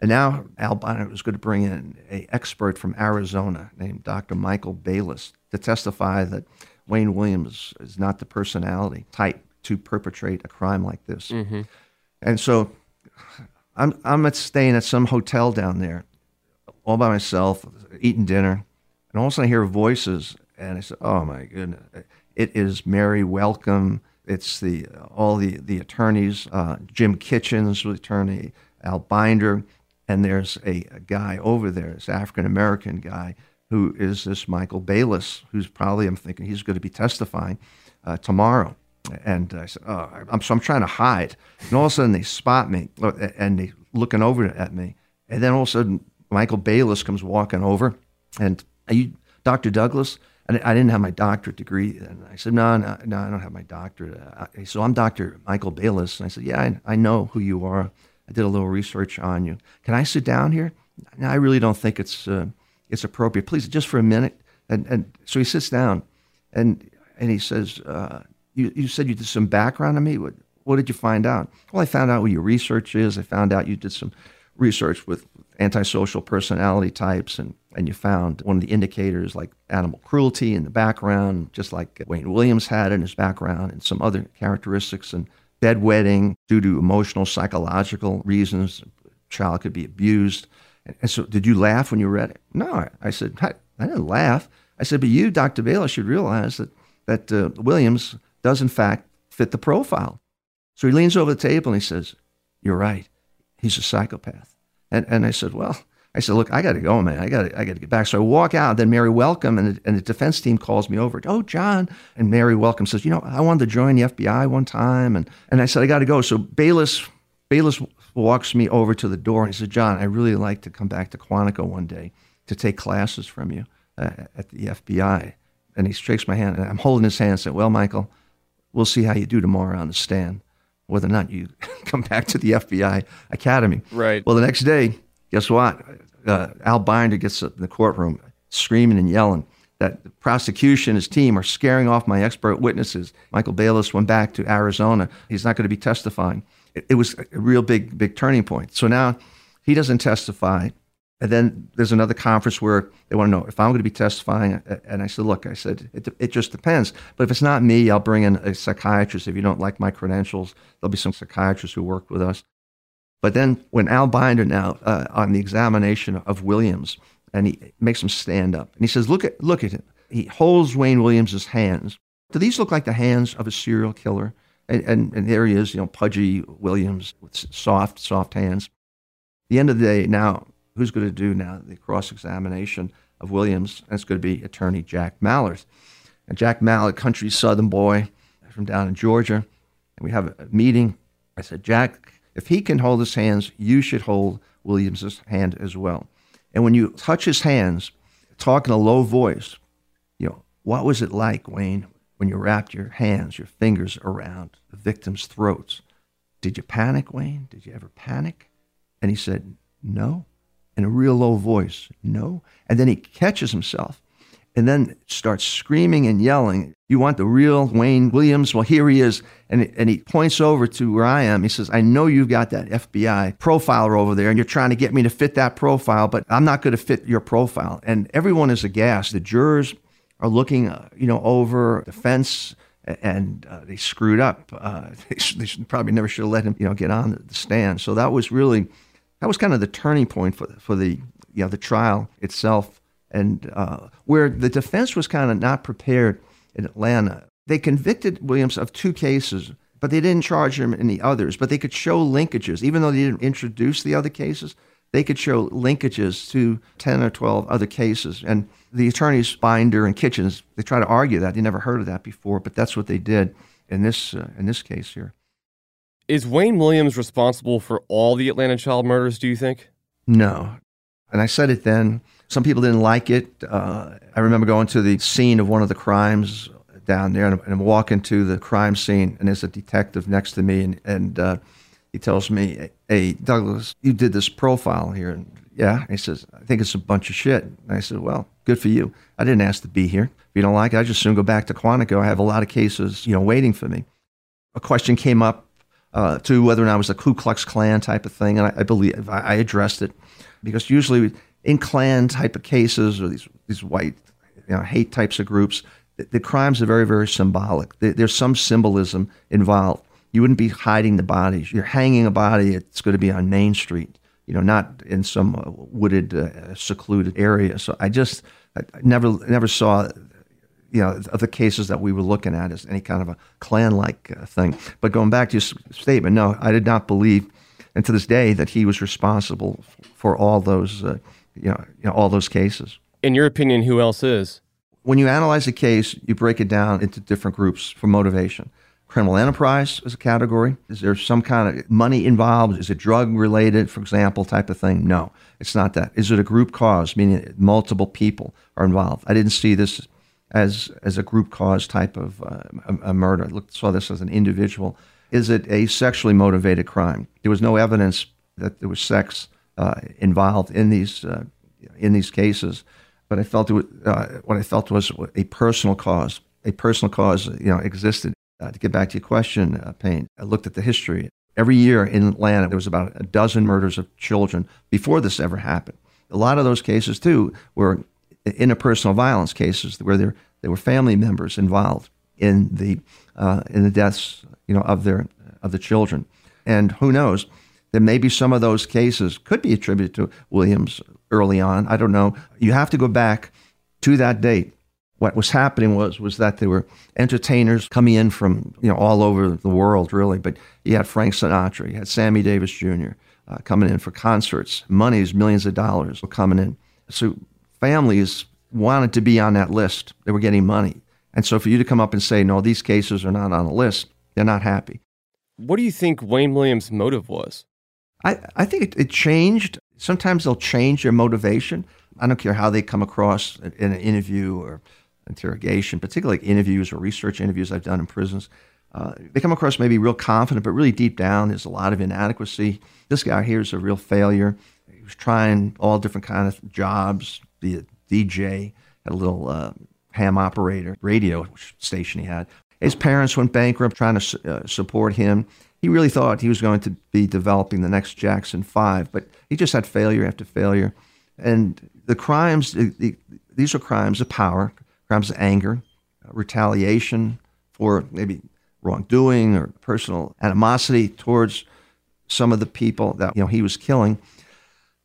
And now Al Binder was going to bring in an expert from Arizona named Dr. Michael Bayless to testify that Wayne Williams is not the personality type to perpetrate a crime like this. Mm-hmm. And so I'm, I'm staying at some hotel down there all by myself, eating dinner. And all of a sudden I hear voices and I said, oh my goodness, it is Mary Welcome. It's the all the, the attorneys, uh, Jim Kitchens, attorney, Al Binder, and there's a, a guy over there, this African American guy who is this Michael Bayless, who's probably, I'm thinking, he's going to be testifying uh, tomorrow. And I said, oh, I'm, so I'm trying to hide. And all of a sudden they spot me and they looking over at me. And then all of a sudden Michael Bayless comes walking over and are you Dr. Douglas? And I didn't have my doctorate degree. And I said, no, no, no, I don't have my doctorate. Uh, so I'm Dr. Michael Bayless. And I said, yeah, I, I know who you are. I did a little research on you. Can I sit down here? No, I really don't think it's uh, it's appropriate. Please, just for a minute. And, and so he sits down and, and he says, uh, you, you said you did some background on me. What, what did you find out? Well, I found out what your research is. I found out you did some research with antisocial personality types and, and you found one of the indicators like animal cruelty in the background, just like Wayne Williams had in his background, and some other characteristics and bedwetting due to emotional, psychological reasons. A Child could be abused. And so, did you laugh when you read it? No, I said, I, didn't laugh. I said, but you, Dr. Bayless, should realize that, that uh, Williams does, in fact, fit the profile. So he leans over the table and he says, You're right. He's a psychopath. And, and I said, Well, I said, look, I got to go, man. I got I to get back. So I walk out. Then Mary Welcome and the, and the defense team calls me over. Oh, John. And Mary Welcome says, you know, I wanted to join the FBI one time. And, and I said, I got to go. So Bayless, Bayless walks me over to the door and he said, John, I really like to come back to Quantico one day to take classes from you uh, at the FBI. And he shakes my hand and I'm holding his hand and said, well, Michael, we'll see how you do tomorrow on the stand, whether or not you come back to the FBI Academy. Right. Well, the next day, guess what? Uh, Al Binder gets up in the courtroom screaming and yelling that the prosecution, his team, are scaring off my expert witnesses. Michael Bayless went back to Arizona. He's not going to be testifying. It, it was a real big, big turning point. So now he doesn't testify. And then there's another conference where they want to know if I'm going to be testifying. And I said, look, I said, it, it just depends. But if it's not me, I'll bring in a psychiatrist. If you don't like my credentials, there'll be some psychiatrists who work with us. But then when Al Binder now uh, on the examination of Williams, and he makes him stand up, and he says, look at, look at him. He holds Wayne Williams's hands. Do these look like the hands of a serial killer? And, and, and there he is, you know, pudgy Williams with soft, soft hands. At the end of the day, now who's going to do now the cross examination of Williams? It's going to be attorney Jack Mallard. And Jack Mallard, country southern boy from down in Georgia. And we have a meeting. I said, Jack, if he can hold his hands, you should hold Williams's hand as well. And when you touch his hands, talk in a low voice, you know, what was it like, Wayne, when you wrapped your hands, your fingers around the victim's throats? Did you panic, Wayne? Did you ever panic? And he said, no in a real low voice, no. And then he catches himself and then starts screaming and yelling. You want the real Wayne Williams? Well, here he is. And, and he points over to where I am. He says, I know you've got that FBI profiler over there and you're trying to get me to fit that profile, but I'm not going to fit your profile. And everyone is aghast. The jurors are looking, uh, you know, over the fence and uh, they screwed up. Uh, they, they should, probably never should have let him, you know, get on the stand. So that was really that was kind of the turning point for for the you know the trial itself, and uh, where the defense was kind of not prepared in Atlanta. They convicted Williams of two cases, but they didn't charge him in the others. But they could show linkages, even though they didn't introduce the other cases. They could show linkages to ten or twelve other cases, and the attorneys Binder and Kitchens they try to argue that they never heard of that before, but that's what they did in this uh, in this case here. Is Wayne Williams responsible for all the Atlanta child murders, do you think? No. And I said it then. Some people didn't like it. Uh, I remember going to the scene of one of the crimes down there, and I'm walking to the crime scene, and there's a detective next to me, and, and uh, he tells me, Hey, Douglas, you did this profile here. And yeah, he says, I think it's a bunch of shit. And I said, Well, good for you. I didn't ask to be here. If you don't like it, I just soon go back to Quantico. I have a lot of cases, you know, waiting for me. A question came up uh, to whether or not it was a Ku Klux Klan type of thing, and I, I believe I, I, addressed it because usually in Klan type of cases or these these white you know, hate types of groups, the, the crimes are very very symbolic. There, there's some symbolism involved. You wouldn't be hiding the bodies. You're hanging a body. It's going to be on Main Street, you know, not in some wooded, uh, secluded area. So I just I never never saw you know, of the cases that we were looking at as any kind of a clan-like uh, thing. But going back to your statement, no, I did not believe, and to this day, that he was responsible for all those, uh, you, know, you know, all those cases. In your opinion, who else is? When you analyze a case, you break it down into different groups for motivation. Criminal enterprise is a category. Is there some kind of money involved? Is it drug related, for example, type of thing? No, it's not that. Is it a group cause, meaning multiple people are involved? I didn't see this as as a group cause type of uh, a, a, murder. Look, saw this as an individual. Is it a sexually motivated crime? There was no evidence that there was sex uh, involved in these uh, in these cases, but I felt it was, uh, what I felt was a personal cause. A personal cause, you know, existed. Uh, to get back to your question, uh, Payne, I looked at the history. Every year in Atlanta, there was about a dozen murders of children before this ever happened. A lot of those cases, too, were interpersonal violence cases where there there were family members involved in the uh, in the deaths you know of their of the children, and who knows, there may be some of those cases could be attributed to Williams early on. I don't know. You have to go back to that date. What was happening was was that there were entertainers coming in from you know all over the world, really. But you had Frank Sinatra, you had Sammy Davis Jr., uh, coming in for concerts. Monies, millions of dollars were coming in. So families wanted to be on that list. They were getting money. And so for you to come up and say, no, these cases are not on the list, they're not happy. What do you think Wayne Williams' motive was? I, I think it, it changed. Sometimes they'll change their motivation. I don't care how they come across in an interview or interrogation, particularly interviews or research interviews I've done in prisons. Uh, they come across maybe real confident, but really deep down, there's a lot of inadequacy. This guy here is a real failure. He was trying all different kind of jobs, be a DJ, had a little uh, ham operator radio station he had. His parents went bankrupt trying to uh, support him. He really thought he was going to be developing the next Jackson 5, but he just had failure after failure. And the crimes, the, the, these are crimes of power, crimes of anger, uh, retaliation for maybe wrongdoing or personal animosity towards some of the people that you know he was killing.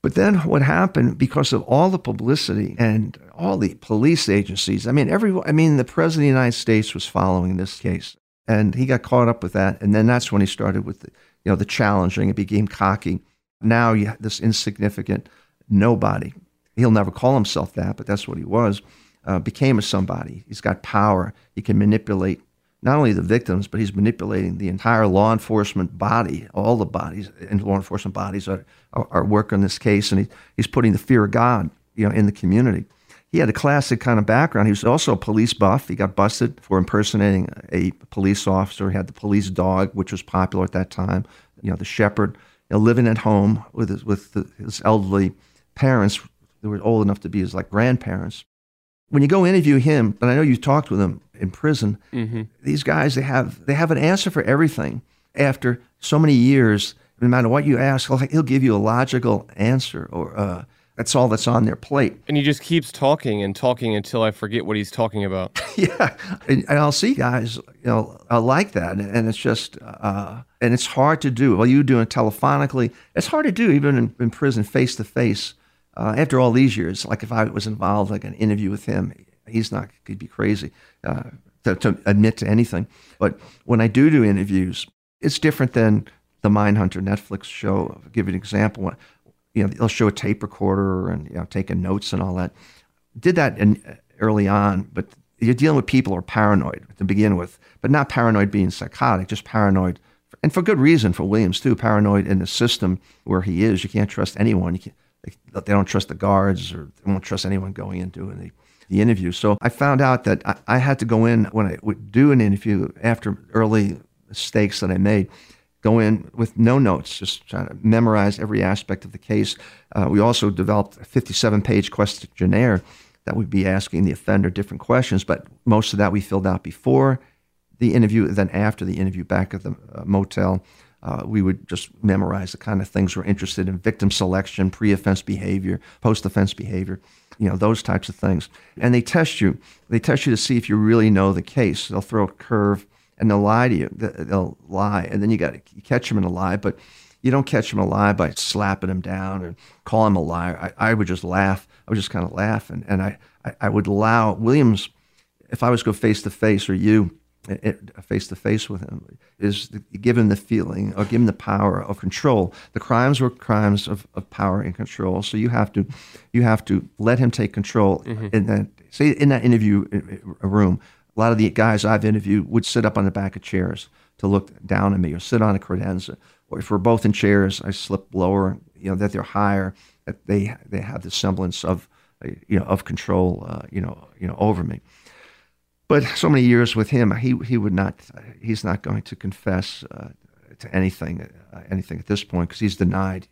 But then what happened because of all the publicity and all the police agencies? I mean, every I mean, the president of the United States was following this case, and he got caught up with that. And then that's when he started with the you know the challenging. It became cocky. Now you this insignificant nobody. He'll never call himself that, but that's what he was. Uh, became a somebody. He's got power. He can manipulate not only the victims, but he's manipulating the entire law enforcement body, all the bodies and law enforcement bodies are, are, are working this case, and he, he's putting the fear of God, you know, in the community. He had a classic kind of background. He was also a police buff. He got busted for impersonating a police officer. He had the police dog, which was popular at that time. You know, the shepherd, you know, living at home with his, with the, his elderly parents who were old enough to be his like grandparents when you go interview him, and I know you talked with him in prison, mm-hmm. these guys they have they have an answer for everything. After so many years, no matter what you ask, he'll give you a logical answer, or uh, that's all that's on their plate. And he just keeps talking and talking until I forget what he's talking about. yeah, and, and, I'll see guys, you know, I like that, and it's just, uh, and it's hard to do. Well, you doing it telephonically, it's hard to do even in, in prison, face to face uh, after all these years, like if I was involved, like an interview with him, he's not, he'd be crazy uh, to, to, admit to anything. But when I do do interviews, it's different than the Mindhunter Netflix show. I'll give you an example. You know, they'll show a tape recorder and you know taking notes and all that. Did that in, early on, but you're dealing with people who are paranoid to begin with, but not paranoid being psychotic, just paranoid, and for good reason for Williams too. Paranoid in the system where he is, you can't trust anyone. You can't, they, they don't trust the guards or they won't trust anyone going in doing the, the interview. So I found out that I, I had to go in when I would do an interview after early mistakes that I made go in with no notes, just trying to memorize every aspect of the case. Uh, we also developed a 57 page questionnaire that would be asking the offender different questions, but most of that we filled out before the interview, then after the interview back at the uh, motel. Uh, we would just memorize the kind of things we're interested in victim selection, pre offense behavior, post offense behavior, you know, those types of things. And they test you. They test you to see if you really know the case. They'll throw a curve and they'll lie to you. They'll lie. And then you got to catch them in a lie. But you don't catch them a lie by slapping them down and call them a liar. I, I would just laugh. I would just kind of laugh. And, and I, I, I would allow Williams, if I was to go face to face or you, face to face with him is give him the feeling or give him the power of control. The crimes were crimes of, of power and control. So you have to you have to let him take control. Mm-hmm. In that, say in that interview room, a lot of the guys I've interviewed would sit up on the back of chairs to look down at me or sit on a credenza. Or if we're both in chairs, I slip lower. You know that they're higher. That they they have the semblance of you know of control. Uh, you know you know over me. But so many years with him, he he would not. He's not going to confess uh, to anything, uh, anything at this point, because he's denied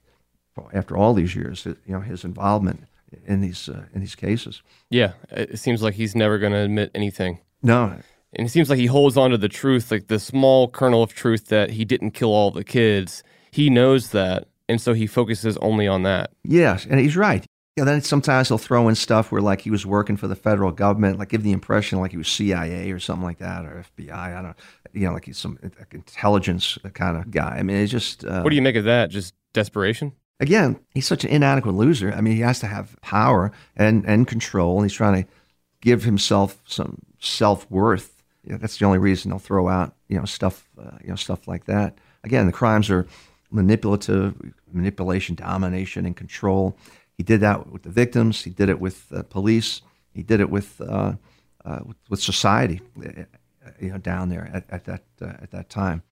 after all these years, you know, his involvement in these uh, in these cases. Yeah, it seems like he's never going to admit anything. No, and it seems like he holds on to the truth, like the small kernel of truth that he didn't kill all the kids. He knows that, and so he focuses only on that. Yes, and he's right. Yeah, then sometimes he'll throw in stuff where like he was working for the federal government, like give the impression like he was CIA or something like that, or FBI. I don't, know. you know, like he's some like intelligence kind of guy. I mean, it's just. Uh, what do you make of that? Just desperation. Again, he's such an inadequate loser. I mean, he has to have power and and control, and he's trying to give himself some self worth. You know, that's the only reason they'll throw out you know stuff uh, you know stuff like that. Again, the crimes are manipulative. manipulation, domination, and control. He did that with the victims. He did it with the police. He did it with uh, uh, with, society, uh, you know, down there at, at that uh, at that time.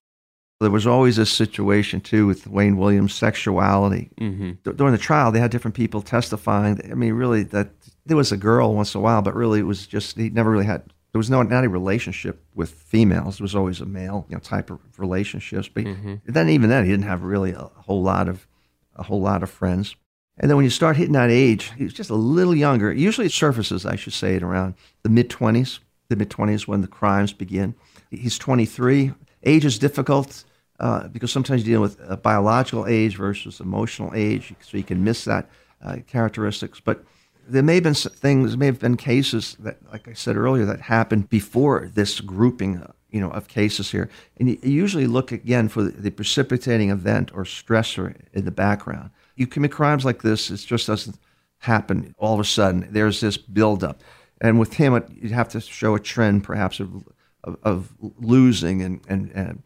There was always a situation too with Wayne Williams' sexuality. Mm-hmm. D- during the trial, they had different people testifying. I mean, really, that there was a girl once in a while, but really, it was just he never really had. There was no not a relationship with females. It was always a male, you know, type of relationships. But mm-hmm. then, even then, he didn't have really a whole lot of a whole lot of friends. And then when you start hitting that age, he's just a little younger. Usually it surfaces, I should say, at around the mid 20s, the mid 20s when the crimes begin. He's 23. Age is difficult uh, because sometimes you deal with a biological age versus emotional age, so you can miss that uh, characteristics. But there may have been things, may have been cases that, like I said earlier, that happened before this grouping, uh, you know, of cases here. And you usually look again for the precipitating event or stressor in the background. You commit crimes like this, it just doesn't happen all of a sudden. There's this buildup. And with him, it, you'd have to show a trend, perhaps, of, of, of losing and, and, and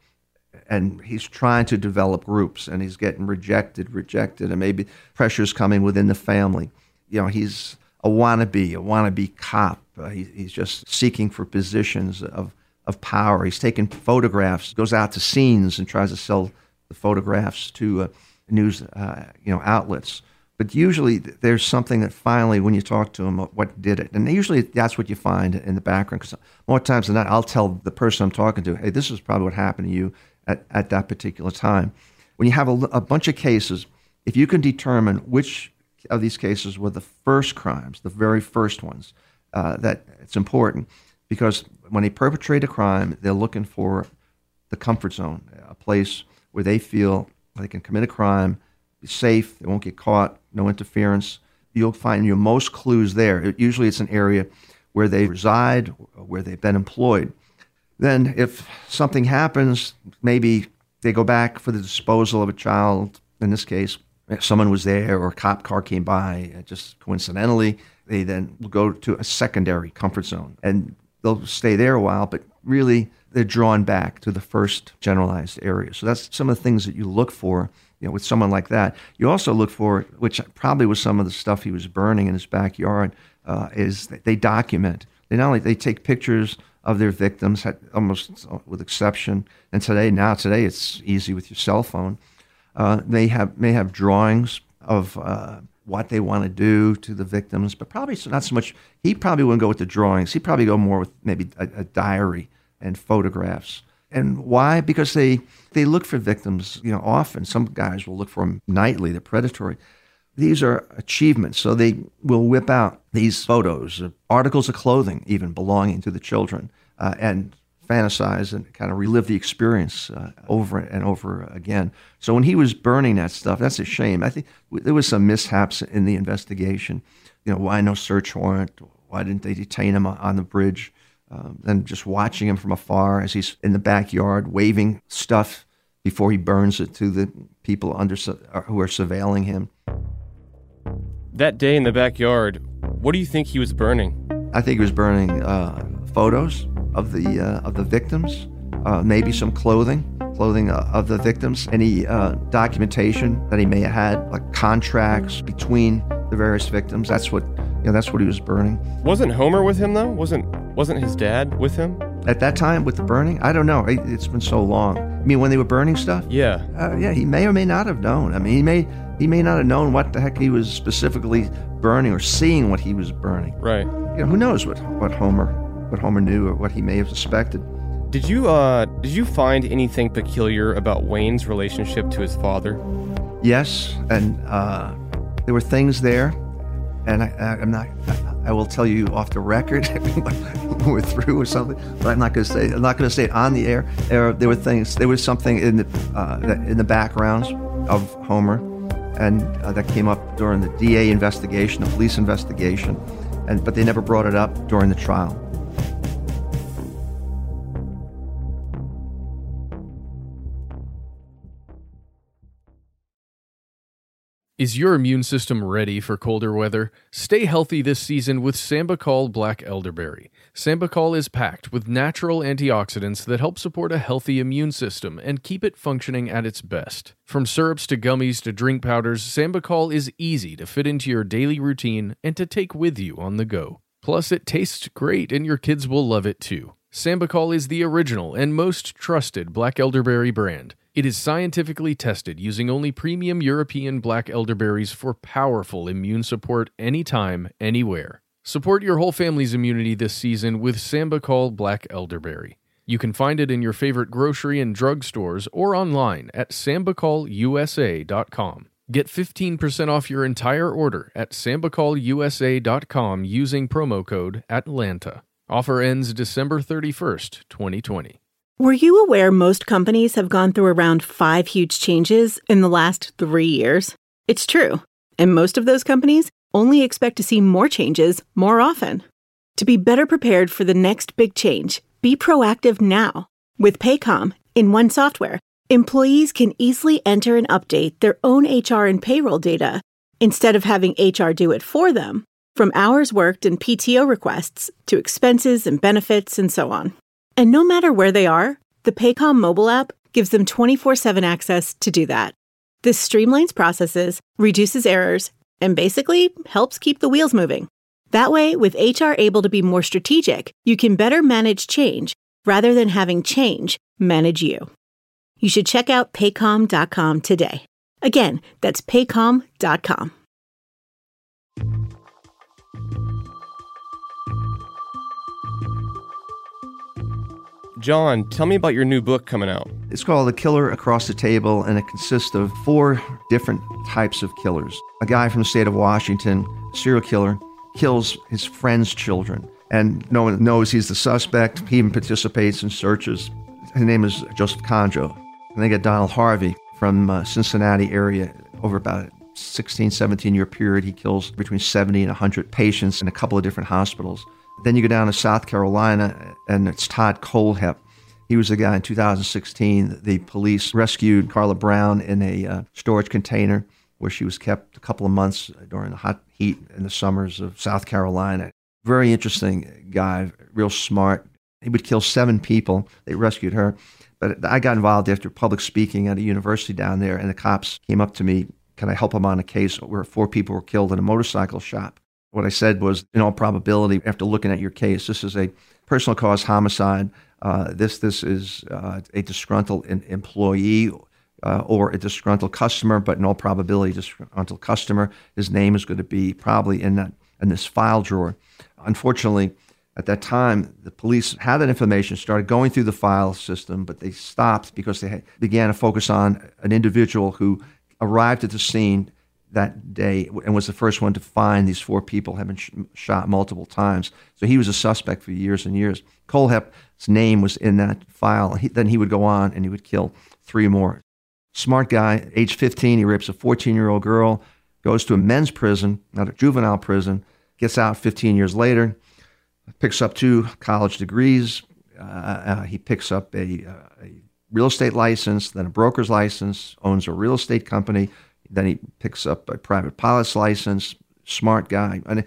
and he's trying to develop groups and he's getting rejected, rejected, and maybe pressure's coming within the family. You know, he's a wannabe, a wannabe cop. Uh, he, he's just seeking for positions of, of power. He's taking photographs, goes out to scenes and tries to sell the photographs to uh, news uh, you know outlets. But usually there's something that finally, when you talk to them, what did it? And usually that's what you find in the background. Because more times than not, I'll tell the person I'm talking to, hey, this is probably what happened to you at, at that particular time. When you have a, a bunch of cases, if you can determine which of these cases were the first crimes, the very first ones, uh, that it's important because when they perpetrate a crime, they're looking for the comfort zone, a place where they feel they can commit a crime, be safe, they won't get caught, no interference. You'll find your most clues there. It, usually, it's an area where they reside, where they've been employed. Then, if something happens, maybe they go back for the disposal of a child. In this case, someone was there or a cop car came by uh, just coincidentally. They then will go to a secondary comfort zone and they'll stay there a while, but really they're drawn back to the first generalized area. So that's some of the things that you look for, you know, with someone like that. You also look for, which probably was some of the stuff he was burning in his backyard, uh, is they document. They not only they take pictures of their victims, almost with exception. And today, now today, it's easy with your cell phone. Uh, they have may have drawings of uh, what they want to do to the victims, but probably not so much. He probably wouldn't go with the drawings. He'd probably go more with maybe a, a diary and photographs. And why? Because they they look for victims. You know, often some guys will look for them nightly. They're predatory. These are achievements. So they will whip out these photos, articles of clothing, even belonging to the children, uh, and fantasize and kind of relive the experience uh, over and over again. So when he was burning that stuff, that's a shame. I think there was some mishaps in the investigation. You know, why no search warrant? Why didn't they detain him on the bridge? Um, and just watching him from afar as he's in the backyard waving stuff before he burns it to the people under uh, who are surveilling him. That day in the backyard, what do you think he was burning? I think he was burning uh, photos of the uh, of the victims, uh, maybe some clothing, clothing uh, of the victims, any uh, documentation that he may have had, like contracts between the various victims. That's what you know. That's what he was burning. Wasn't Homer with him though? Wasn't wasn't his dad with him? At that time, with the burning, I don't know. It's been so long. I mean, when they were burning stuff. Yeah. Uh, yeah, he may or may not have known. I mean, he may he may not have known what the heck he was specifically burning or seeing what he was burning. Right. You know, who knows what what Homer what Homer knew or what he may have suspected. Did you uh, did you find anything peculiar about Wayne's relationship to his father? Yes, and uh, there were things there, and I, am not. I, I, will tell you off the record when we're through or something, but I'm not going to say. I'm not going to say it on the air. There, there were things. There was something in the uh, in the backgrounds of Homer, and uh, that came up during the DA investigation, the police investigation, and but they never brought it up during the trial. Is your immune system ready for colder weather? Stay healthy this season with Sambucol Black Elderberry. Sambucol is packed with natural antioxidants that help support a healthy immune system and keep it functioning at its best. From syrups to gummies to drink powders, Sambucol is easy to fit into your daily routine and to take with you on the go. Plus, it tastes great and your kids will love it too. Sambucol is the original and most trusted black elderberry brand. It is scientifically tested using only premium European black elderberries for powerful immune support anytime, anywhere. Support your whole family's immunity this season with Sambucol Black Elderberry. You can find it in your favorite grocery and drug stores or online at sambucolusa.com. Get 15% off your entire order at sambucolusa.com using promo code ATLANTA. Offer ends December 31st, 2020. Were you aware most companies have gone through around five huge changes in the last three years? It's true. And most of those companies only expect to see more changes more often. To be better prepared for the next big change, be proactive now. With Paycom, in one software, employees can easily enter and update their own HR and payroll data instead of having HR do it for them, from hours worked and PTO requests to expenses and benefits and so on. And no matter where they are, the Paycom mobile app gives them 24 7 access to do that. This streamlines processes, reduces errors, and basically helps keep the wheels moving. That way, with HR able to be more strategic, you can better manage change rather than having change manage you. You should check out paycom.com today. Again, that's paycom.com. John, tell me about your new book coming out. It's called The Killer Across the Table, and it consists of four different types of killers. A guy from the state of Washington, serial killer, kills his friend's children, and no one knows he's the suspect. He even participates in searches. His name is Joseph Kondro. And they get Donald Harvey from uh, Cincinnati area over about a 16, 17 year period. He kills between 70 and 100 patients in a couple of different hospitals. Then you go down to South Carolina, and it's Todd Kohlhepp. He was the guy in 2016. The police rescued Carla Brown in a uh, storage container where she was kept a couple of months during the hot heat in the summers of South Carolina. Very interesting guy, real smart. He would kill seven people. They rescued her. But I got involved after public speaking at a university down there, and the cops came up to me. Can I help them on a case where four people were killed in a motorcycle shop? What I said was, in all probability, after looking at your case, this is a personal cause homicide. Uh, this this is uh, a disgruntled employee uh, or a disgruntled customer, but in all probability, disgruntled customer. His name is going to be probably in that in this file drawer. Unfortunately, at that time, the police had that information, started going through the file system, but they stopped because they began to focus on an individual who arrived at the scene that day and was the first one to find these four people had been sh- shot multiple times. So he was a suspect for years and years. Kohlhepp's name was in that file. He, then he would go on and he would kill three more. Smart guy, age 15, he rapes a 14 year old girl, goes to a men's prison, not a juvenile prison, gets out 15 years later, picks up two college degrees. Uh, uh, he picks up a, uh, a real estate license, then a broker's license, owns a real estate company, then he picks up a private pilot's license. Smart guy. And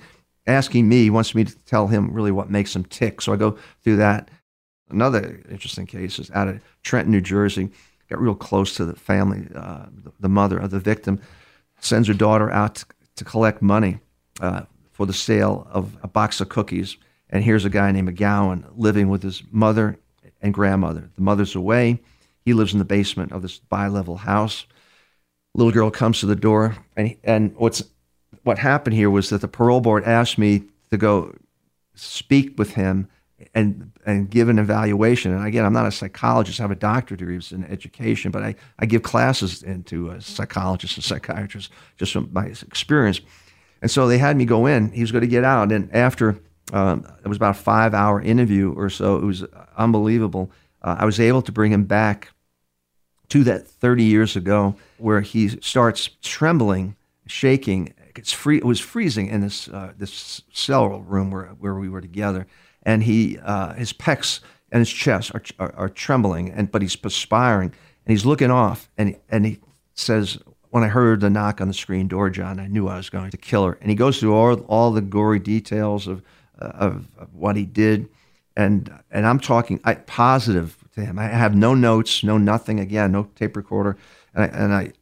asking me, he wants me to tell him really what makes him tick. So I go through that. Another interesting case is out of Trenton, New Jersey. Got real close to the family. Uh, the mother of the victim sends her daughter out to, to collect money uh, for the sale of a box of cookies. And here's a guy named McGowan living with his mother and grandmother. The mother's away. He lives in the basement of this bi-level house little girl comes to the door, and and what's what happened here was that the parole board asked me to go speak with him and and give an evaluation. And again, I'm not a psychologist; I have a doctorate degree in education, but I, I give classes into psychologists and psychiatrists just from my experience. And so they had me go in. He was going to get out, and after um, it was about a five hour interview or so, it was unbelievable. Uh, I was able to bring him back to that 30 years ago, where he starts trembling, shaking. It's free. It was freezing in this uh, this cell room where where we were together, and he uh, his pecs and his chest are, are, are trembling, and but he's perspiring, and he's looking off, and and he says, when I heard the knock on the screen door, John, I knew I was going to kill her. And he goes through all, all the gory details of, uh, of, of what he did. And, and I'm talking I, positive to him. I have no notes, no nothing. Again, no tape recorder. And I, and I,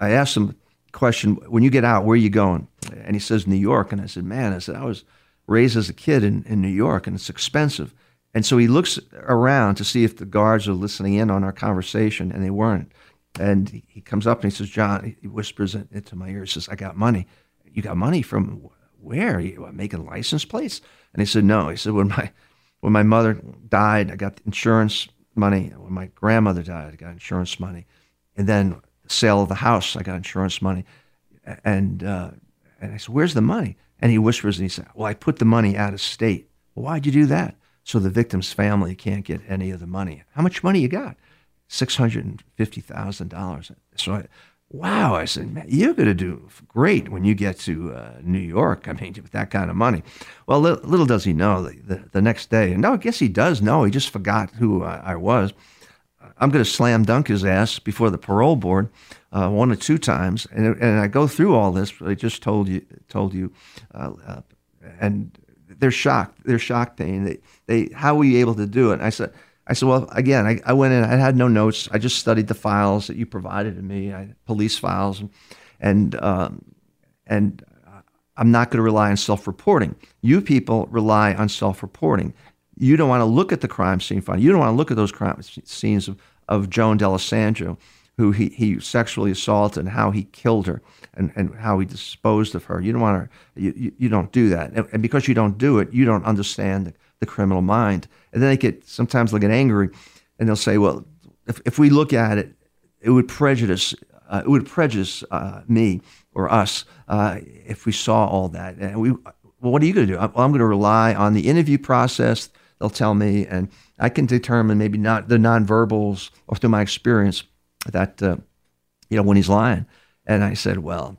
I asked him question, when you get out, where are you going? And he says, New York. And I said, man, I said, I was raised as a kid in, in New York and it's expensive. And so he looks around to see if the guards are listening in on our conversation, and they weren't. And he comes up and he says, John, he whispers it into my ear, he says, I got money. You got money from where? Are you making license plates? And he said, No. He said, When my when my mother died, I got insurance money. When my grandmother died, I got insurance money. And then sale of the house, I got insurance money. And uh, and I said, Where's the money? And he whispers and he said, Well, I put the money out of state. Well, why'd you do that? So the victim's family can't get any of the money. How much money you got? $650,000. So I, wow, I said, man, you're going to do great when you get to uh, New York. I mean, with that kind of money. Well, little, little does he know the, the, the, next day, and no, I guess he does know. He just forgot who I, I was. I'm going to slam dunk his ass before the parole board uh, one or two times, and, and I go through all this. I just told you, told you, uh, uh and they're shocked. They're shocked, Payne. They, they, how were you able to do it? And I said, I said, well, again, I, I went in. I had no notes. I just studied the files that you provided to me, I, police files, and and, um, and I'm not going to rely on self-reporting. You people rely on self-reporting. You don't want to look at the crime scene file. You don't want to look at those crime scenes of, of Joan D'Alessandro, who he, he sexually assaulted and how he killed her and, and how he disposed of her. You don't want to, you, you, don't do that. And, and, because you don't do it, you don't understand the, the criminal mind. And then they get, sometimes they'll get angry and they'll say, well, if, if we look at it, it would prejudice, uh, it would prejudice uh, me or us uh, if we saw all that. And we, well, what are you going to do? I'm, I'm going to rely on the interview process. They'll tell me, and I can determine maybe not the nonverbals or through my experience that, uh, you know, when he's lying. And I said, well,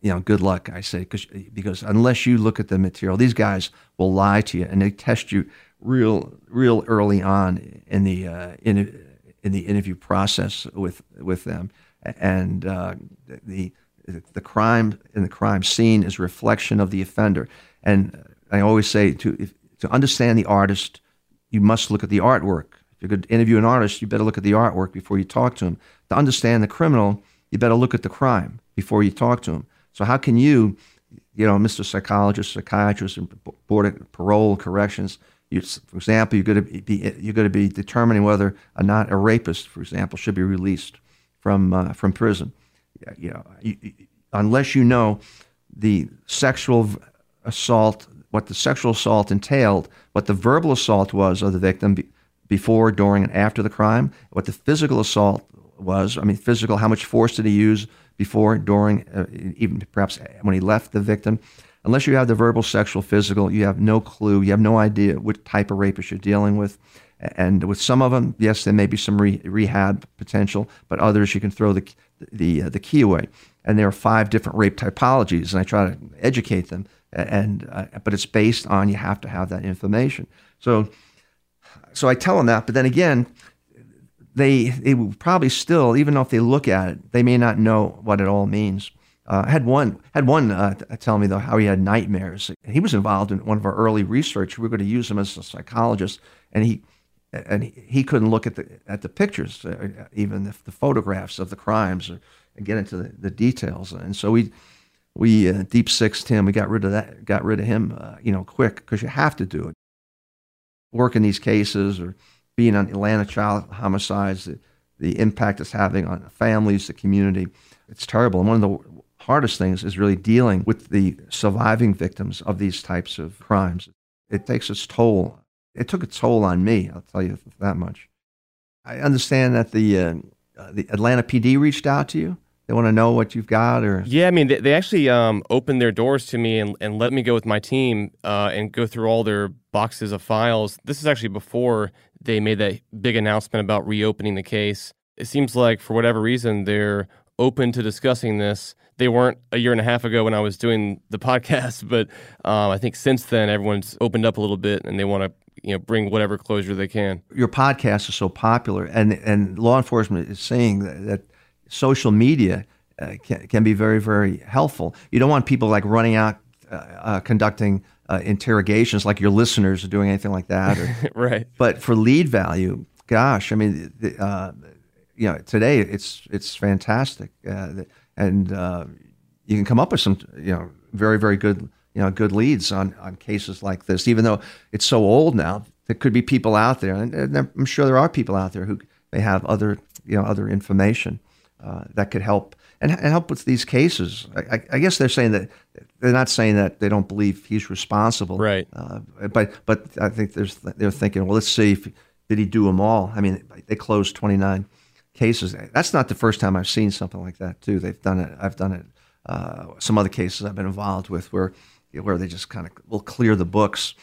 you know, good luck. I say, cause, because unless you look at the material, these guys will lie to you and they test you real, real early on in the uh, in, in the interview process with with them, and uh, the the crime in the crime scene is reflection of the offender. And I always say to if, to understand the artist, you must look at the artwork. If you're going to interview an artist, you better look at the artwork before you talk to him. To understand the criminal, you better look at the crime before you talk to him. So how can you, you know, Mr. Psychologist, psychiatrist, and board of parole corrections, you, for example, you're going to be you're going to be determining whether or not a rapist, for example, should be released from uh, from prison. You know, you, unless you know the sexual assault, what the sexual assault entailed, what the verbal assault was of the victim before, during, and after the crime, what the physical assault was. I mean, physical, how much force did he use before, during, uh, even perhaps when he left the victim? Unless you have the verbal, sexual, physical, you have no clue. You have no idea what type of rapist you're dealing with. And with some of them, yes, there may be some re- rehab potential, but others you can throw the the uh, the key away. And there are five different rape typologies, and I try to educate them. And uh, but it's based on you have to have that information. So so I tell them that, but then again, they they will probably still, even if they look at it, they may not know what it all means. Uh, I had one had one uh, tell me though how he had nightmares. He was involved in one of our early research. We were going to use him as a psychologist, and he and he, couldn't look at the at the pictures, uh, even the, the, photographs of the crimes, or, and get into the, the details. And so we we uh, deep sixed him. We got rid of that. Got rid of him, uh, you know, quick because you have to do it. Working these cases or being on Atlanta child homicides, the, the impact it's having on families, the community. It's terrible. And one of the hardest things is really dealing with the surviving victims of these types of crimes. It takes its toll. It took its toll on me, I'll tell you that much. I understand that the, uh, uh, the Atlanta PD reached out to you. They want to know what you've got, or yeah, I mean, they, they actually um, opened their doors to me and, and let me go with my team uh, and go through all their boxes of files. This is actually before they made that big announcement about reopening the case. It seems like for whatever reason they're open to discussing this. They weren't a year and a half ago when I was doing the podcast, but um, I think since then everyone's opened up a little bit and they want to you know bring whatever closure they can. Your podcast is so popular, and and law enforcement is saying that, that social media uh, can, can be very, very helpful. You don't want people like running out uh, uh, conducting uh, interrogations like your listeners are doing anything like that. Or, right. But for lead value, gosh, I mean, the, uh, you know, today it's it's fantastic, uh, and uh, you can come up with some, you know, very very good, you know, good leads on on cases like this. Even though it's so old now, there could be people out there, and, and I'm sure there are people out there who may have other, you know, other information uh, that could help and, and help with these cases. I, I, guess they're saying that they're not saying that they don't believe he's responsible, right? Uh, but but I think there's they're thinking, well, let's see if did he do them all. I mean, they closed 29 cases. That's not the first time I've seen something like that too. They've done it. I've done it. Uh, some other cases I've been involved with where where they just kind of will clear the books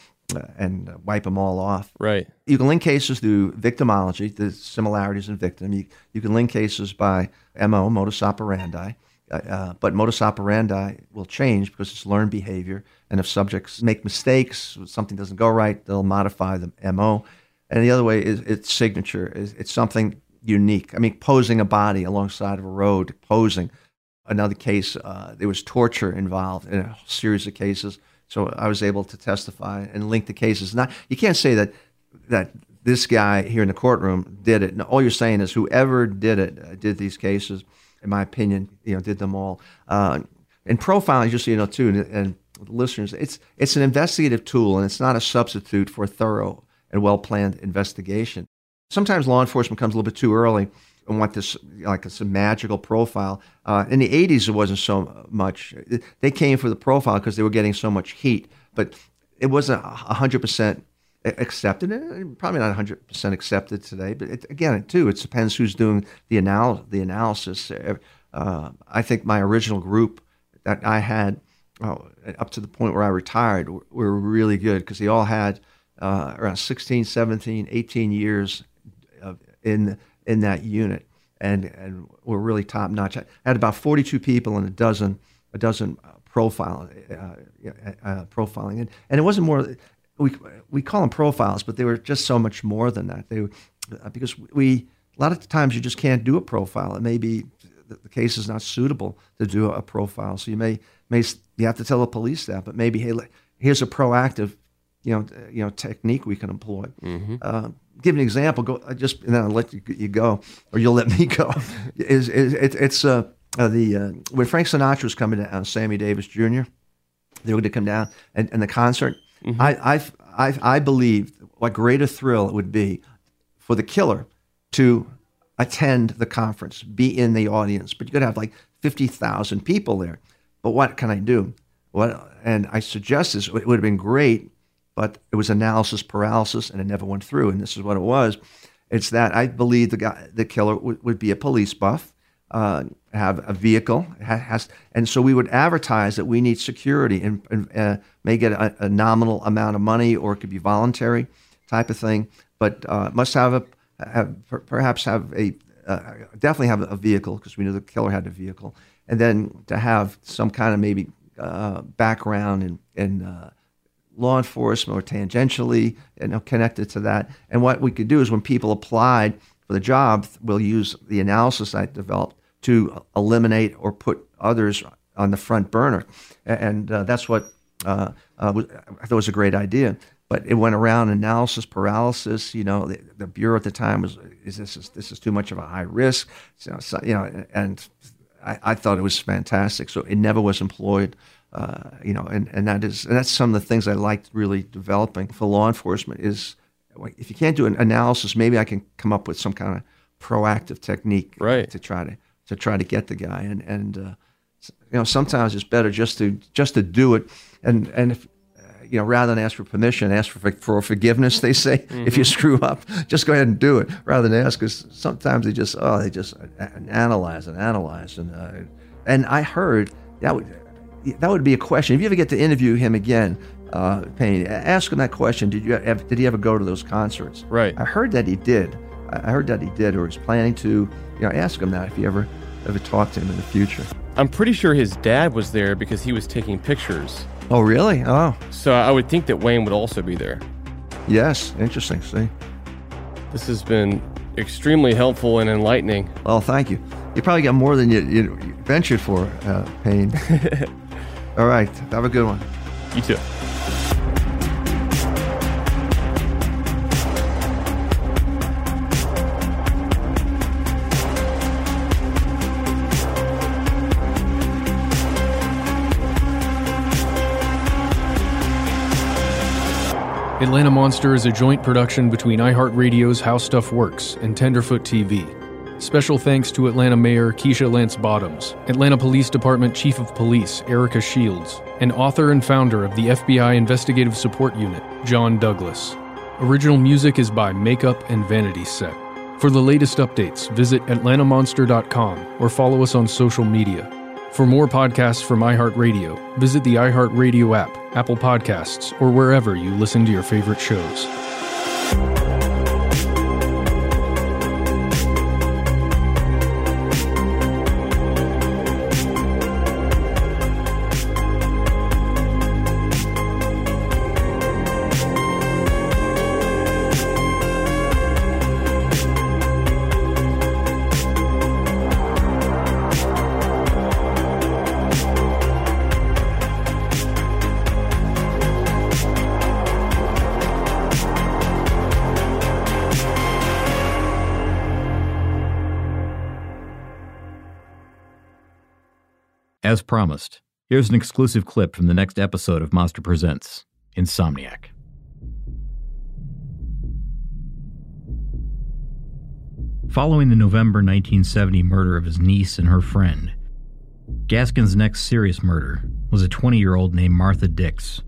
and wipe them all off. Right. You can link cases through victimology, the similarities in victim. You, you can link cases by MO, modus operandi. Uh, uh, but modus operandi will change because it's learned behavior. And if subjects make mistakes, something doesn't go right, they'll modify the MO. And the other way is its signature. It's something unique. I mean, posing a body alongside of a road, posing. Another case, uh, there was torture involved in a series of cases so I was able to testify and link the cases. Not you can't say that that this guy here in the courtroom did it. all you're saying is whoever did it uh, did these cases. In my opinion, you know, did them all. Uh, and profiling, just so you know, too, and, and listeners, it's it's an investigative tool, and it's not a substitute for a thorough and well planned investigation. Sometimes law enforcement comes a little bit too early want this like it's a magical profile. Uh, in the 80s, it wasn't so much. They came for the profile because they were getting so much heat, but it wasn't 100% accepted. Probably not 100% accepted today, but it, again, too, it depends who's doing the, anal- the analysis. Uh, I think my original group that I had oh, up to the point where I retired were really good because they all had uh, around 16, 17, 18 years in in that unit, and and were really top notch. I had about 42 people and a dozen a dozen uh, profile uh, uh, profiling, and and it wasn't more. We we call them profiles, but they were just so much more than that. They uh, because we a lot of times you just can't do a profile. It may be the case is not suitable to do a profile, so you may may you have to tell the police that, but maybe hey, here's a proactive you know, you know, technique we can employ. Mm-hmm. Uh, give an example. Go I just and then I'll let you, you go, or you'll let me go. is, is it, it's uh, uh, the uh, when Frank Sinatra was coming down, Sammy Davis Jr. They were going to come down and, and the concert. Mm-hmm. I, I I I believe what greater thrill it would be for the killer to attend the conference, be in the audience, but you to have like fifty thousand people there. But what can I do? What and I suggest this. It would have been great but it was analysis paralysis and it never went through. And this is what it was. It's that I believe the guy, the killer would, be a police buff, uh, have a vehicle, has, and so we would advertise that we need security and, and uh, may get a, a, nominal amount of money or it could be voluntary type of thing, but uh, must have a have, perhaps have a uh, definitely have a vehicle because we knew the killer had a vehicle, and then to have some kind of maybe uh, background and and uh, law enforcement or tangentially you know, connected to that. And what we could do is when people applied for the job, we'll use the analysis I developed to eliminate or put others on the front burner. And uh, that's what uh, uh, I thought was a great idea. But it went around analysis paralysis. You know, the, the bureau at the time was, is this is, this is too much of a high risk? So, so, you know, and I, I, thought it was fantastic. So it never was employed. Uh, you know, and, and that is and that's some of the things I liked really developing for law enforcement is if you can't do an analysis, maybe I can come up with some kind of proactive technique right. to try to to try to get the guy. And and uh, you know, sometimes it's better just to just to do it. And and if uh, you know, rather than ask for permission, ask for for forgiveness. They say mm-hmm. if you screw up, just go ahead and do it rather than ask. Because sometimes they just oh they just analyze and analyze and uh, and I heard that would that would be a question. If you ever get to interview him again, uh, Payne, ask him that question. Did you ever, did he ever go to those concerts? Right. I heard that he did. I heard that he did, or was planning to. You know, ask him that if you ever ever talk to him in the future. I'm pretty sure his dad was there because he was taking pictures. Oh, really? Oh. So I would think that Wayne would also be there. Yes. Interesting. See. This has been extremely helpful and enlightening. Well, thank you. You probably got more than you, you ventured for, uh, Payne. All right. Have a good one. You too. Atlanta Monster is a joint production between iHeartRadio's How Stuff Works and Tenderfoot TV. Special thanks to Atlanta Mayor Keisha Lance Bottoms, Atlanta Police Department Chief of Police Erika Shields, and author and founder of the FBI Investigative Support Unit, John Douglas. Original music is by Makeup and Vanity Set. For the latest updates, visit atlantamonster.com or follow us on social media. For more podcasts from iHeartRadio, visit the iHeartRadio app, Apple Podcasts, or wherever you listen to your favorite shows. Promised, here's an exclusive clip from the next episode of Monster Presents Insomniac. Following the November 1970 murder of his niece and her friend, Gaskins' next serious murder was a 20 year old named Martha Dix.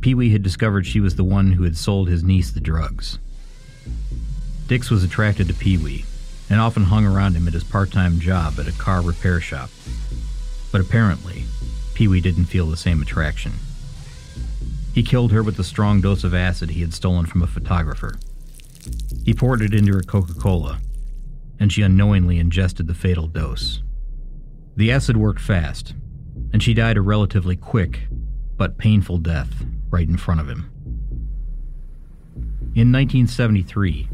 Pee Wee had discovered she was the one who had sold his niece the drugs. Dix was attracted to Pee Wee and often hung around him at his part time job at a car repair shop. But apparently, Pee Wee didn't feel the same attraction. He killed her with a strong dose of acid he had stolen from a photographer. He poured it into her Coca Cola, and she unknowingly ingested the fatal dose. The acid worked fast, and she died a relatively quick but painful death right in front of him. In 1973,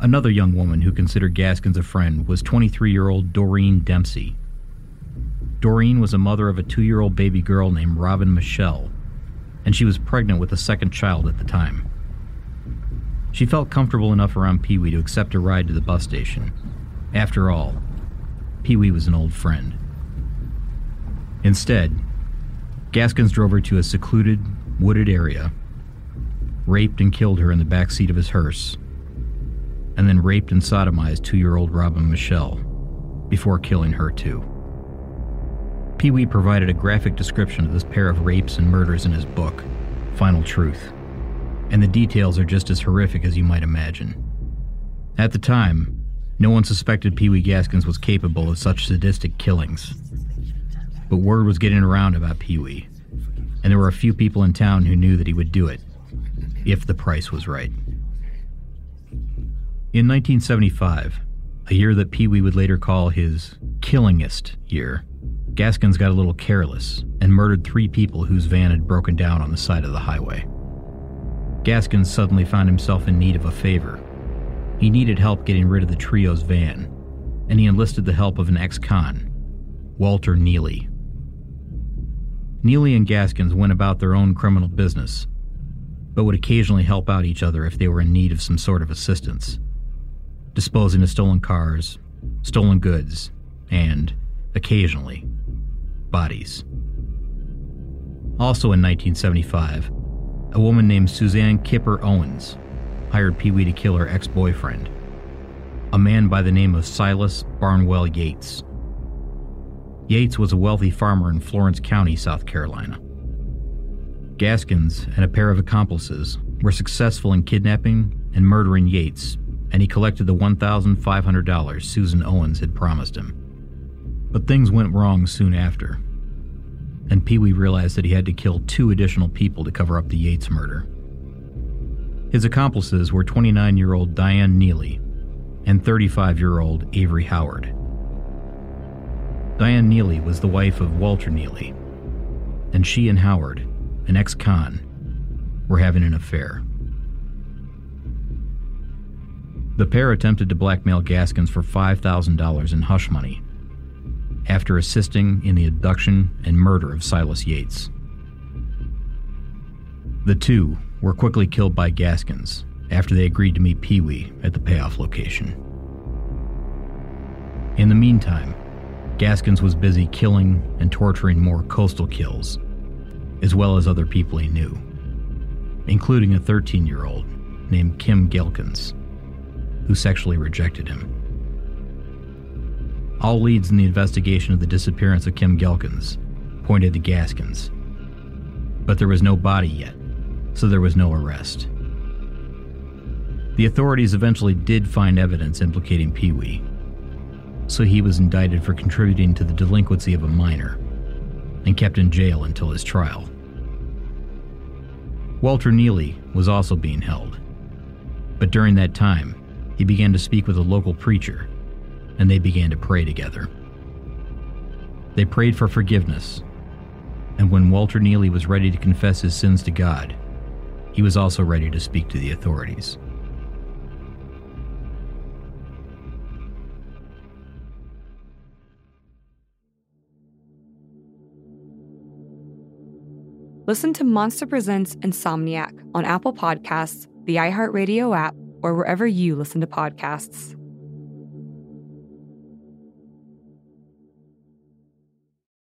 another young woman who considered Gaskins a friend was 23 year old Doreen Dempsey. Doreen was a mother of a two year old baby girl named Robin Michelle, and she was pregnant with a second child at the time. She felt comfortable enough around Pee Wee to accept a ride to the bus station. After all, Pee Wee was an old friend. Instead, Gaskins drove her to a secluded, wooded area, raped and killed her in the back seat of his hearse, and then raped and sodomized two year old Robin Michelle before killing her too. Pee Wee provided a graphic description of this pair of rapes and murders in his book, Final Truth, and the details are just as horrific as you might imagine. At the time, no one suspected Pee Wee Gaskins was capable of such sadistic killings. But word was getting around about Pee Wee, and there were a few people in town who knew that he would do it, if the price was right. In 1975, a year that Pee Wee would later call his killingest year, Gaskins got a little careless and murdered three people whose van had broken down on the side of the highway. Gaskins suddenly found himself in need of a favor. He needed help getting rid of the trio's van, and he enlisted the help of an ex con, Walter Neely. Neely and Gaskins went about their own criminal business, but would occasionally help out each other if they were in need of some sort of assistance, disposing of stolen cars, stolen goods, and, occasionally, bodies. Also in 1975, a woman named Suzanne Kipper Owens hired Pee Wee to kill her ex boyfriend, a man by the name of Silas Barnwell Yates. Yates was a wealthy farmer in Florence County, South Carolina. Gaskins and a pair of accomplices were successful in kidnapping and murdering Yates, and he collected the $1,500 Susan Owens had promised him. But things went wrong soon after, and Pee Wee realized that he had to kill two additional people to cover up the Yates murder. His accomplices were 29 year old Diane Neely and 35 year old Avery Howard. Diane Neely was the wife of Walter Neely, and she and Howard, an ex con, were having an affair. The pair attempted to blackmail Gaskins for $5,000 in hush money after assisting in the abduction and murder of Silas Yates. The two were quickly killed by Gaskins after they agreed to meet Pee Wee at the payoff location. In the meantime, Gaskins was busy killing and torturing more coastal kills, as well as other people he knew, including a 13 year old named Kim Ghelkins, who sexually rejected him. All leads in the investigation of the disappearance of Kim Ghelkins pointed to Gaskins, but there was no body yet, so there was no arrest. The authorities eventually did find evidence implicating Pee Wee, so he was indicted for contributing to the delinquency of a minor and kept in jail until his trial. Walter Neely was also being held, but during that time, he began to speak with a local preacher and they began to pray together. They prayed for forgiveness, and when Walter Neely was ready to confess his sins to God, he was also ready to speak to the authorities. Listen to Monster Presents Insomniac on Apple Podcasts, the iHeartRadio app, or wherever you listen to podcasts.